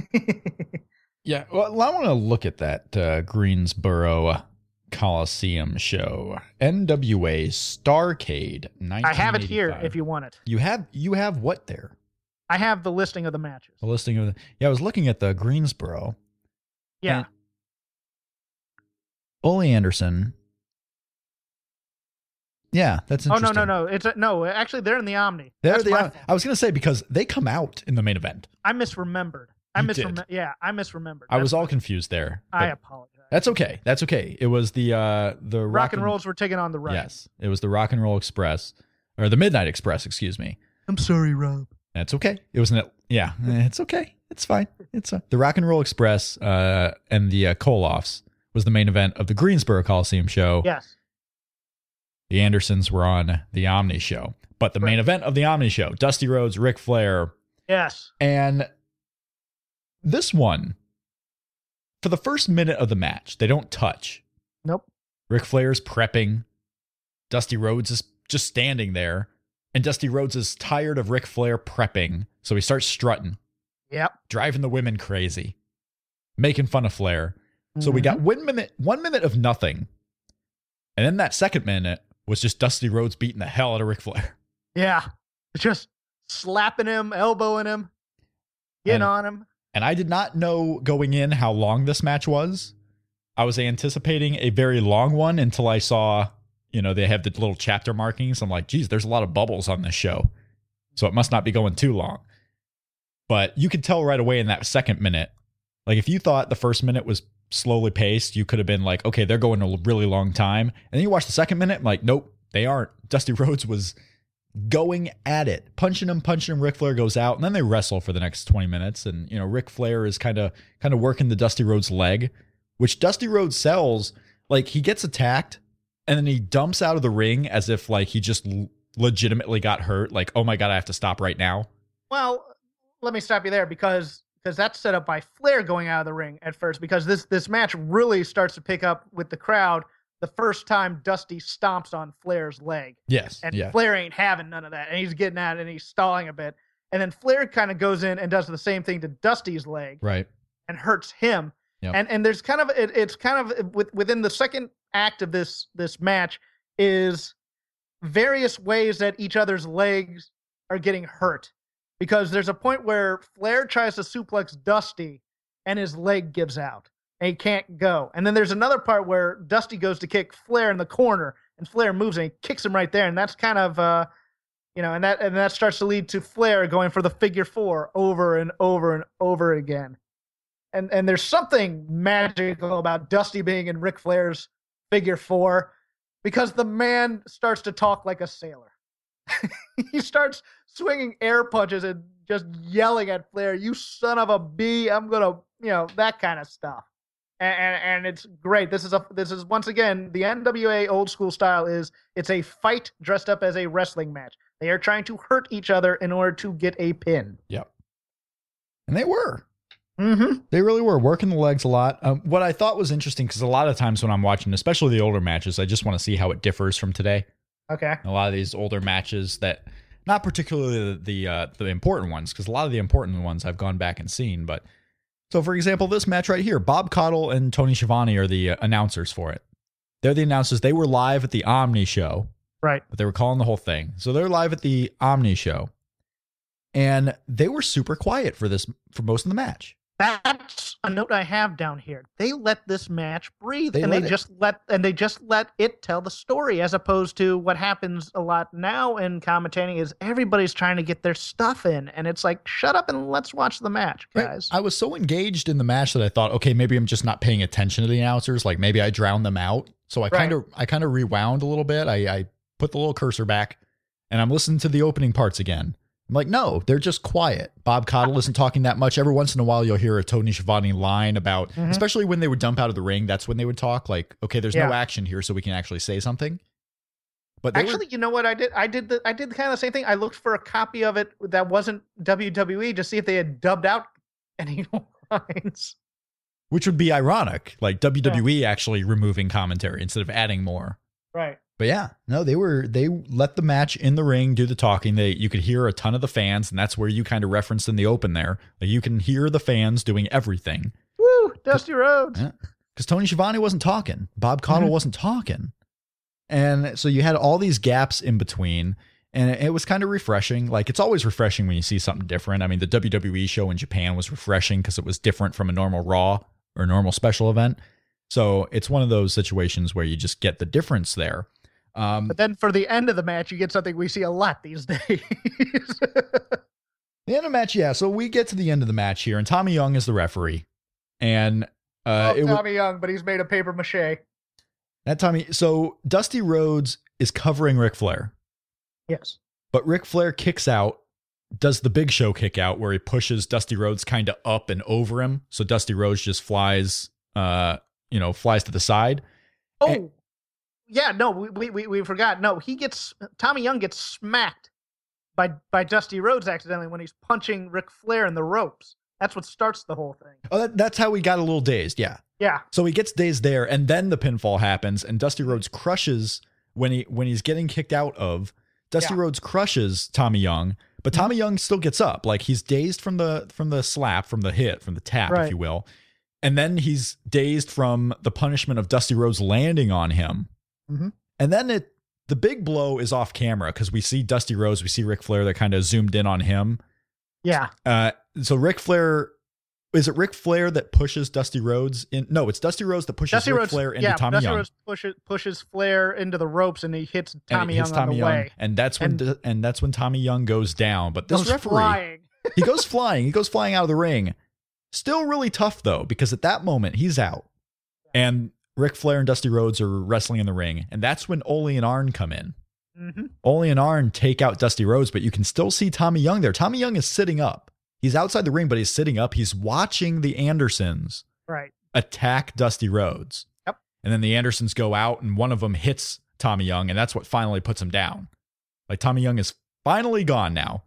Yeah, well, I want to look at that uh, Greensboro Coliseum show, NWA Starcade. I have it here if you want it. You have you have what there? I have the listing of the matches. A listing of the. Yeah, I was looking at the Greensboro. Yeah. And Ole Anderson. Yeah, that's Oh no no no! It's a, no. Actually, they're in the Omni. They're That's the, I. I was going to say because they come out in the main event. I misremembered. I misremembered. Yeah, I misremembered. I was all confused there. I but apologize. That's okay. That's okay. It was the uh the Rock and Rolls were taking on the right. Yes, it was the Rock and Roll Express or the Midnight Express. Excuse me. I'm sorry, Rob. That's okay. It was an yeah. It's okay. It's fine. It's uh, the Rock and Roll Express uh, and the uh, Koloffs was the main event of the Greensboro Coliseum show. Yes. The Andersons were on the Omni show, but the main event of the Omni show, Dusty Rhodes, Ric Flair, Yes. and this one for the first minute of the match, they don't touch. Nope. Ric Flair's prepping. Dusty Rhodes is just standing there. And Dusty Rhodes is tired of Ric Flair prepping. So he starts strutting, Yep. driving the women crazy, making fun of Flair. So we got mm-hmm. one minute, one minute of nothing. And then that second minute was just Dusty Rhodes beating the hell out of Ric Flair. Yeah. Just slapping him, elbowing him, getting And- on him. And I did not know going in how long this match was. I was anticipating a very long one until I saw, you know, they have the little chapter markings. I'm like, geez, there's a lot of bubbles on this show. So it must not be going too long. But you could tell right away in that second minute. Like if you thought the first minute was slowly paced, you could have been like, okay, they're going a really long time. And then you watch the second minute, I'm like, nope, they aren't. Dusty Rhodes was going at it, punching him, punching him. Ric Flair goes out, and then they wrestle for the next 20 minutes. And you know, Ric Flair is kind of kind of working the Dusty Rhodes leg, which Dusty Rhodes sells. Like he gets attacked, and then he dumps out of the ring as if like he just l- legitimately got hurt. Like, oh my god, I have to stop right now. Well, let me stop you there because because that's set up by Flair going out of the ring at first because this this match really starts to pick up with the crowd the first time Dusty stomps on Flair's leg. Yes, And yeah, Flair ain't having none of that. And he's getting at it and he's stalling a bit. And then Flair kind of goes in and does the same thing to Dusty's leg right. and hurts him. Yep. And and there's kind of it, it's kind of with, within the second act of this this match is various ways that each other's legs are getting hurt because there's a point where Flair tries to suplex Dusty and his leg gives out and he can't go. And then there's another part where Dusty goes to kick Flair in the corner and Flair moves and he kicks him right there and that's kind of uh you know and that and that starts to lead to Flair going for the figure 4 over and over and over again. And and there's something magical about Dusty being in Ric Flair's figure 4 because the man starts to talk like a sailor. he starts swinging air punches and just yelling at Flair, "You son of a b! I'm gonna," you know, that kind of stuff. And, and and it's great. This is a this is once again the NWA old school style is it's a fight dressed up as a wrestling match. They are trying to hurt each other in order to get a pin. Yep. And they were. Mm-hmm. They really were working the legs a lot. Um, what I thought was interesting because a lot of times when I'm watching, especially the older matches, I just want to see how it differs from today. Okay. A lot of these older matches that, not particularly the the, uh, the important ones, because a lot of the important ones I've gone back and seen. But so, for example, this match right here, Bob Caudle and Tony Schiavone are the uh, announcers for it. They're the announcers. They were live at the Omni show, Right. but they were calling the whole thing. So they're live at the Omni show, and they were super quiet for this for most of the match. That's a note I have down here. They let this match breathe, They and they it- just let and they just let it tell the story, as opposed to what happens a lot now in commentating is everybody's trying to get their stuff in, and it's like, shut up and let's watch the match, Right. guys. I was so engaged in the match that I thought, okay, maybe I'm just not paying attention to the announcers. Like maybe I drowned them out. So I Right. kind of I kind of rewound a little bit. I, I put the little cursor back and I'm listening to the opening parts again. I'm like, no, they're just quiet. Bob Caudle isn't talking that much. Every once in a while, you'll hear a Tony Schiavone line about, Mhm. especially when they would dump out of the ring. That's when they would talk. Like, okay, there's no action here, so we can actually say something. But they were- Actually, you know what I did? I did the I did kind of the same thing. I looked for a copy of it that wasn't WWE to see if they had dubbed out any lines. which would be ironic, like WWE actually removing commentary instead of adding more. Right. But yeah, no, they were they let the match in the ring do the talking. They you could hear a ton of the fans, and that's where you kind of referenced in the open there. Like you can hear the fans doing everything Woo! Dusty Rhodes. Yeah. because Tony Schiavone wasn't talking, Bob Caudle Mhm. wasn't talking, and so you had all these gaps in between. And it- it was kind of refreshing. Like it's always refreshing when you see something different. I mean, the WWE show in Japan was refreshing because it was different from a normal Raw or normal special event. So it's one of those situations where you just get the difference there. Um, But then for the end of the match, you get something we see a lot these days. The end of the match, yeah. So we get to the end of the match here, and Tommy Young is the referee, and uh, oh, Tommy Young, but he's made of paper mache. that Tommy. So Dusty Rhodes is covering Ric Flair, Yes. but Ric Flair kicks out. Does the Big Show kick out where he pushes Dusty Rhodes kind of up and over him, so Dusty Rhodes just flies, uh, you know, flies to the side. Oh, And- yeah. No, we, we we we forgot. No, he gets Tommy Young gets smacked by by Dusty Rhodes accidentally when he's punching Ric Flair in the ropes. That's what starts the whole thing. Oh, that, that's how he got a little dazed. Yeah. Yeah. So he gets dazed there, and then the pinfall happens, and Dusty Rhodes crushes when he when he's getting kicked out of. Dusty Yeah. Rhodes crushes Tommy Young, but Mm-hmm. Tommy Young still gets up, like he's dazed from the from the slap, from the hit, from the tap, if you will, and then he's dazed from the punishment of Dusty Rhodes landing on him, Mhm. and then it the big blow is off camera because we see Dusty Rhodes, we see Ric Flair, They're kind of zoomed in on him. Yeah. Uh, so Ric Flair. Is it Ric Flair that pushes Dusty Rhodes in? No, it's Dusty Rhodes that pushes Dusty Ric Rhodes Flair into yeah, Tommy Dusty Young. Rhodes pushes pushes Flair into the ropes and he hits Tommy hits Young on Tommy the Young, way. and that's when And- and, that's when Tommy Young goes down. But this Goes referee, flying. he goes flying. He goes flying out of the ring. Still really tough though, because at that moment he's out, and Ric Flair and Dusty Rhodes are wrestling in the ring, and that's when Ole and Arn come in. hmm Ole and Arn take out Dusty Rhodes, but you can still see Tommy Young there. Tommy Young is sitting up. He's outside the ring, but he's sitting up. He's watching the Andersons Right. attack Dusty Rhodes. Yep. And then the Andersons go out, and one of them hits Tommy Young, and that's what finally puts him down. Like Tommy Young is finally gone now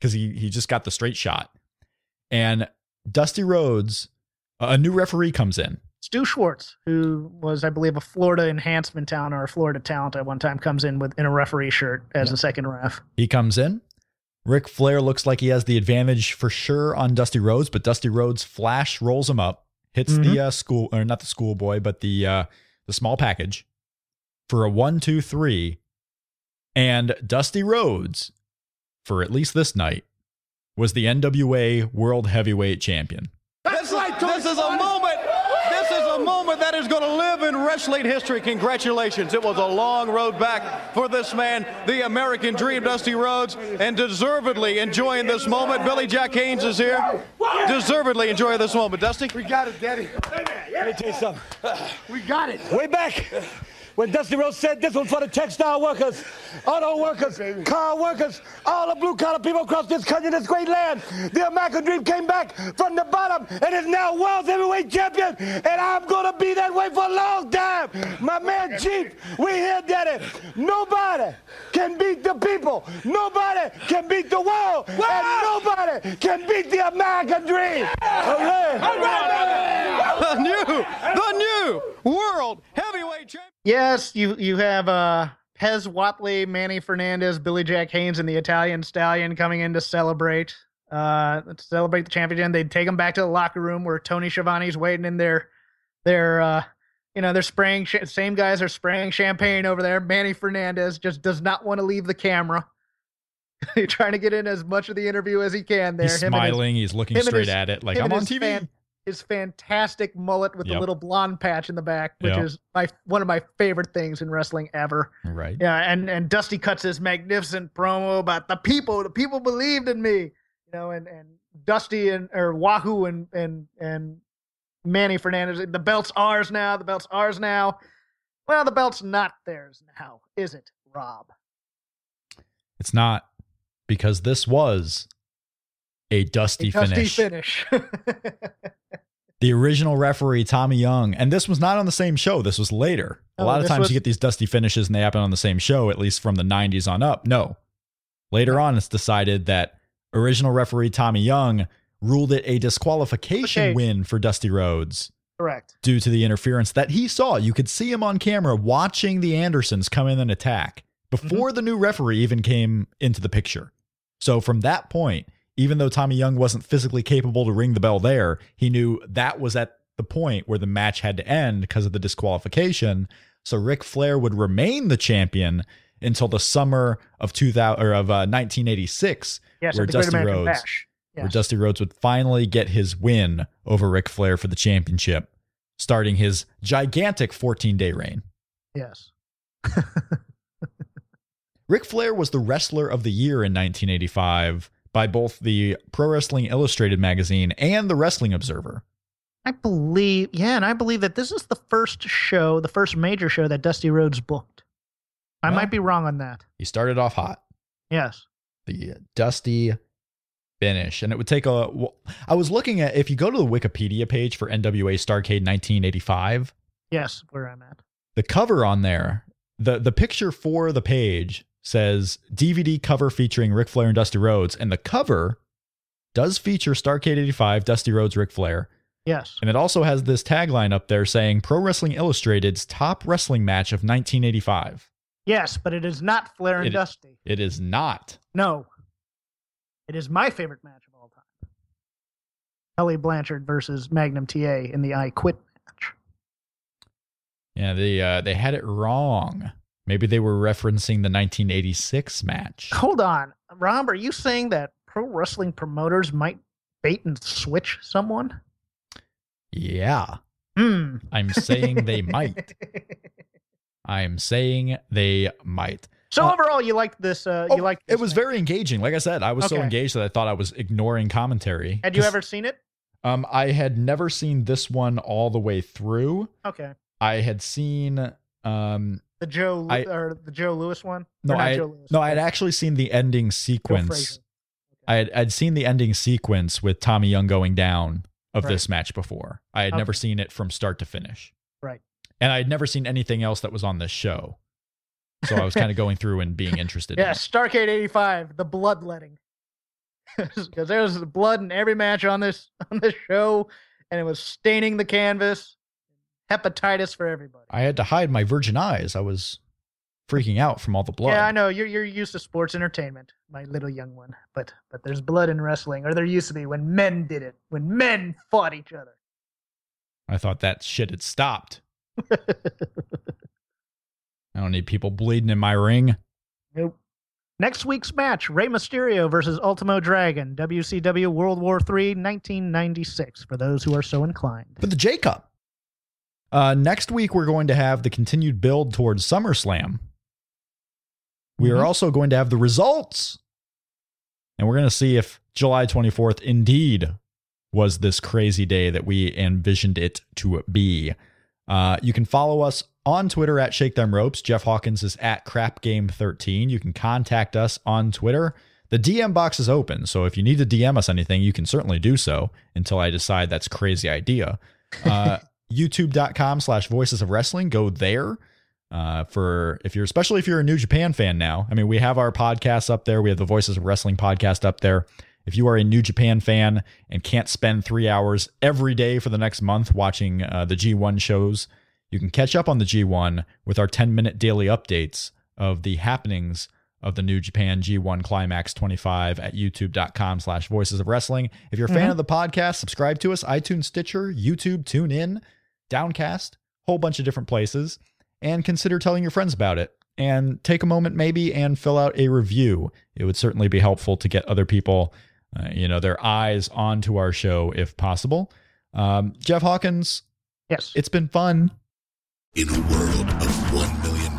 because he he just got the straight shot. And Dusty Rhodes, a new referee comes in. Stu Schwartz, who was, I believe, a Florida enhancement talent or a Florida talent at one time, comes in with in a referee shirt as the second ref. He comes in. Ric Flair looks like he has the advantage for sure on Dusty Rhodes, but Dusty Rhodes flash rolls him up, hits the uh, school or not the schoolboy, but the uh, the small package for a one, two, three, and Dusty Rhodes, for at least this night, was the NWA World Heavyweight Champion. This, this is a moment. This is a moment that is going to live in wrestling history. Congratulations. It was a long road back for this man, the American Dream, Dusty Rhodes, and deservedly enjoying this moment. Billy Jack Haynes is here. Deservedly enjoying this moment. Dusty? We got it, Daddy. Let me tell you something. We got it. Way back when Dusty Rhodes said this was for the textile workers, auto workers, car workers, all the blue collar people across this country, this great land. The American dream came back from the bottom and is now world heavyweight champion. And I'm going to be that way for a long time. My man Chief, we here, Daddy. Nobody can beat the people. Nobody can beat the world. And nobody can beat the American dream. Okay. The new, the new World Heavyweight Champion. Yes, you you have uh Pez Whatley, Manny Fernandez, Billy Jack Haynes, and the Italian Stallion coming in to celebrate. Uh, to celebrate the championship. They take them back to the locker room where Tony Schiavone's waiting in their their uh you know they're spraying sh- same guys are spraying champagne over there. Manny Fernandez just does not want to leave the camera. He's trying to get in as much of the interview as he can there. He's Him and his- smiling. He's looking straight his- at it like I'm on TV. fan- his fantastic mullet with the little blonde patch in the back, which Yep. is my one of my favorite things in wrestling ever. right. Yeah, and and Dusty cuts his magnificent promo about the people. The people believed in me, you know, and and Dusty and or Wahoo and and and Manny Fernandez. The belt's ours now. The belt's ours now. Well, the belt's not theirs now, is it, Rob? It's not. because this was a dusty, A dusty finish. finish. The original referee, Tommy Young, and this was not on the same show. This was later. A Oh, lot of times was- you get these dusty finishes and they happen on the same show, at least from the 90s on up. No. Later on, it's decided that original referee Tommy Young ruled it a disqualification Okay. win for Dusty Rhodes Correct. due to the interference that he saw. You could see him on camera watching the Andersons come in and attack before Mm-hmm. the new referee even came into the picture. So from that point, even though Tommy Young wasn't physically capable to ring the bell there, he knew that was at the point where the match had to end because of the disqualification. So Ric Flair would remain the champion until the summer of 2000 or of uh, 1986, Yes, where at the Great Dusty Rhodes Bash. where Dusty Rhodes would finally get his win over Ric Flair for the championship, starting his gigantic 14 day reign. Yes. Ric Flair was the wrestler of the year in 1985 by both the Pro Wrestling Illustrated magazine and the Wrestling Observer. I believe, yeah, and I believe that this is the first show, the first major show that Dusty Rhodes booked. I Well- might be wrong on that. He started off hot, Yes. the Dusty finish, and it would take a. I was looking at if you go to the Wikipedia page for NWA Starcade 1985, Yes, where I'm at. the cover on there, the the picture for the page says DVD cover featuring Ric Flair and Dusty Rhodes, and the cover does feature Starcade 85, Dusty Rhodes, Ric Flair, Yes. and it also has this tagline up there saying Pro Wrestling Illustrated's top wrestling match of 1985. Yes, but it is not Flair and It- Dusty. It is not. No. It is my favorite match of all time. Tully Blanchard versus Magnum TA in the I Quit match. Yeah, they uh, they had it wrong. Maybe they were referencing the 1986 match. Hold on. Rob, are you saying that pro wrestling promoters might bait and switch someone? Yeah, Hmm. I'm saying they might. I'm saying they might. So Uh, overall, you liked this. Uh, Oh, you liked it was match. very engaging. Like I said, I was so engaged that I thought I was ignoring commentary. Had you ever seen it? Um, I had never seen this one all the way through. Okay. I had seen. Um, The Joe I- or the Joe Louis one? no, I Louis, no, I had actually seen the ending sequence. Frazier. I had I'd seen the ending sequence with Tommy Young going down of Right. this match before. I had never seen it from start to finish. Right. And I had never seen anything else that was on this show. So I was kind of going through and being interested. Yeah, it. Starcade '85, the bloodletting, because there was blood in every match on this on this show, and it was staining the canvas. Hepatitis for everybody. I had to hide my virgin eyes. I was freaking out from all the blood. Yeah, I know you're you're used to sports entertainment, my little young one, but but there's blood in wrestling, or there used to be when men did it, when men fought each other. I thought that shit had stopped. I don't need people bleeding in my ring. Nope. Next week's match: Rey Mysterio versus Ultimo Dragon, WCW World War III, 1996. For those who are so inclined. For the J Cup. Uh, next week, we're going to have the continued build towards SummerSlam. We are Mhm. also going to have the results. And we're going to see if July 24th indeed was this crazy day that we envisioned it to be. Uh, you can follow us on Twitter at Shake Them Ropes. Jeff Hawkins is at CrapGame13. You can contact us on Twitter. The DM box is open, so if you need to DM us anything, you can certainly do so until I decide that's a crazy idea. Uh, YouTube.com slash Voices of Wrestling. Go there uh, for if you're, especially if you're a New Japan fan now. I mean, we have our podcasts up there. We have the Voices of Wrestling podcast up there. If you are a New Japan fan and can't spend three hours every day for the next month watching uh, the G1 shows, you can catch up on the G1 with our 10 minute daily updates of the happenings of the New Japan G1 Climax 25 at youtube.com slash voices of wrestling. If you're a fan Mhm. of the podcast, subscribe to us, iTunes, Stitcher, YouTube, tune in, Downcast, whole bunch of different places, and consider telling your friends about it. And take a moment maybe and fill out a review. It would certainly be helpful to get other people, uh, you know, their eyes onto our show if possible. Um, Jeff Hawkins, Yes. it's been fun. In a world of 1 million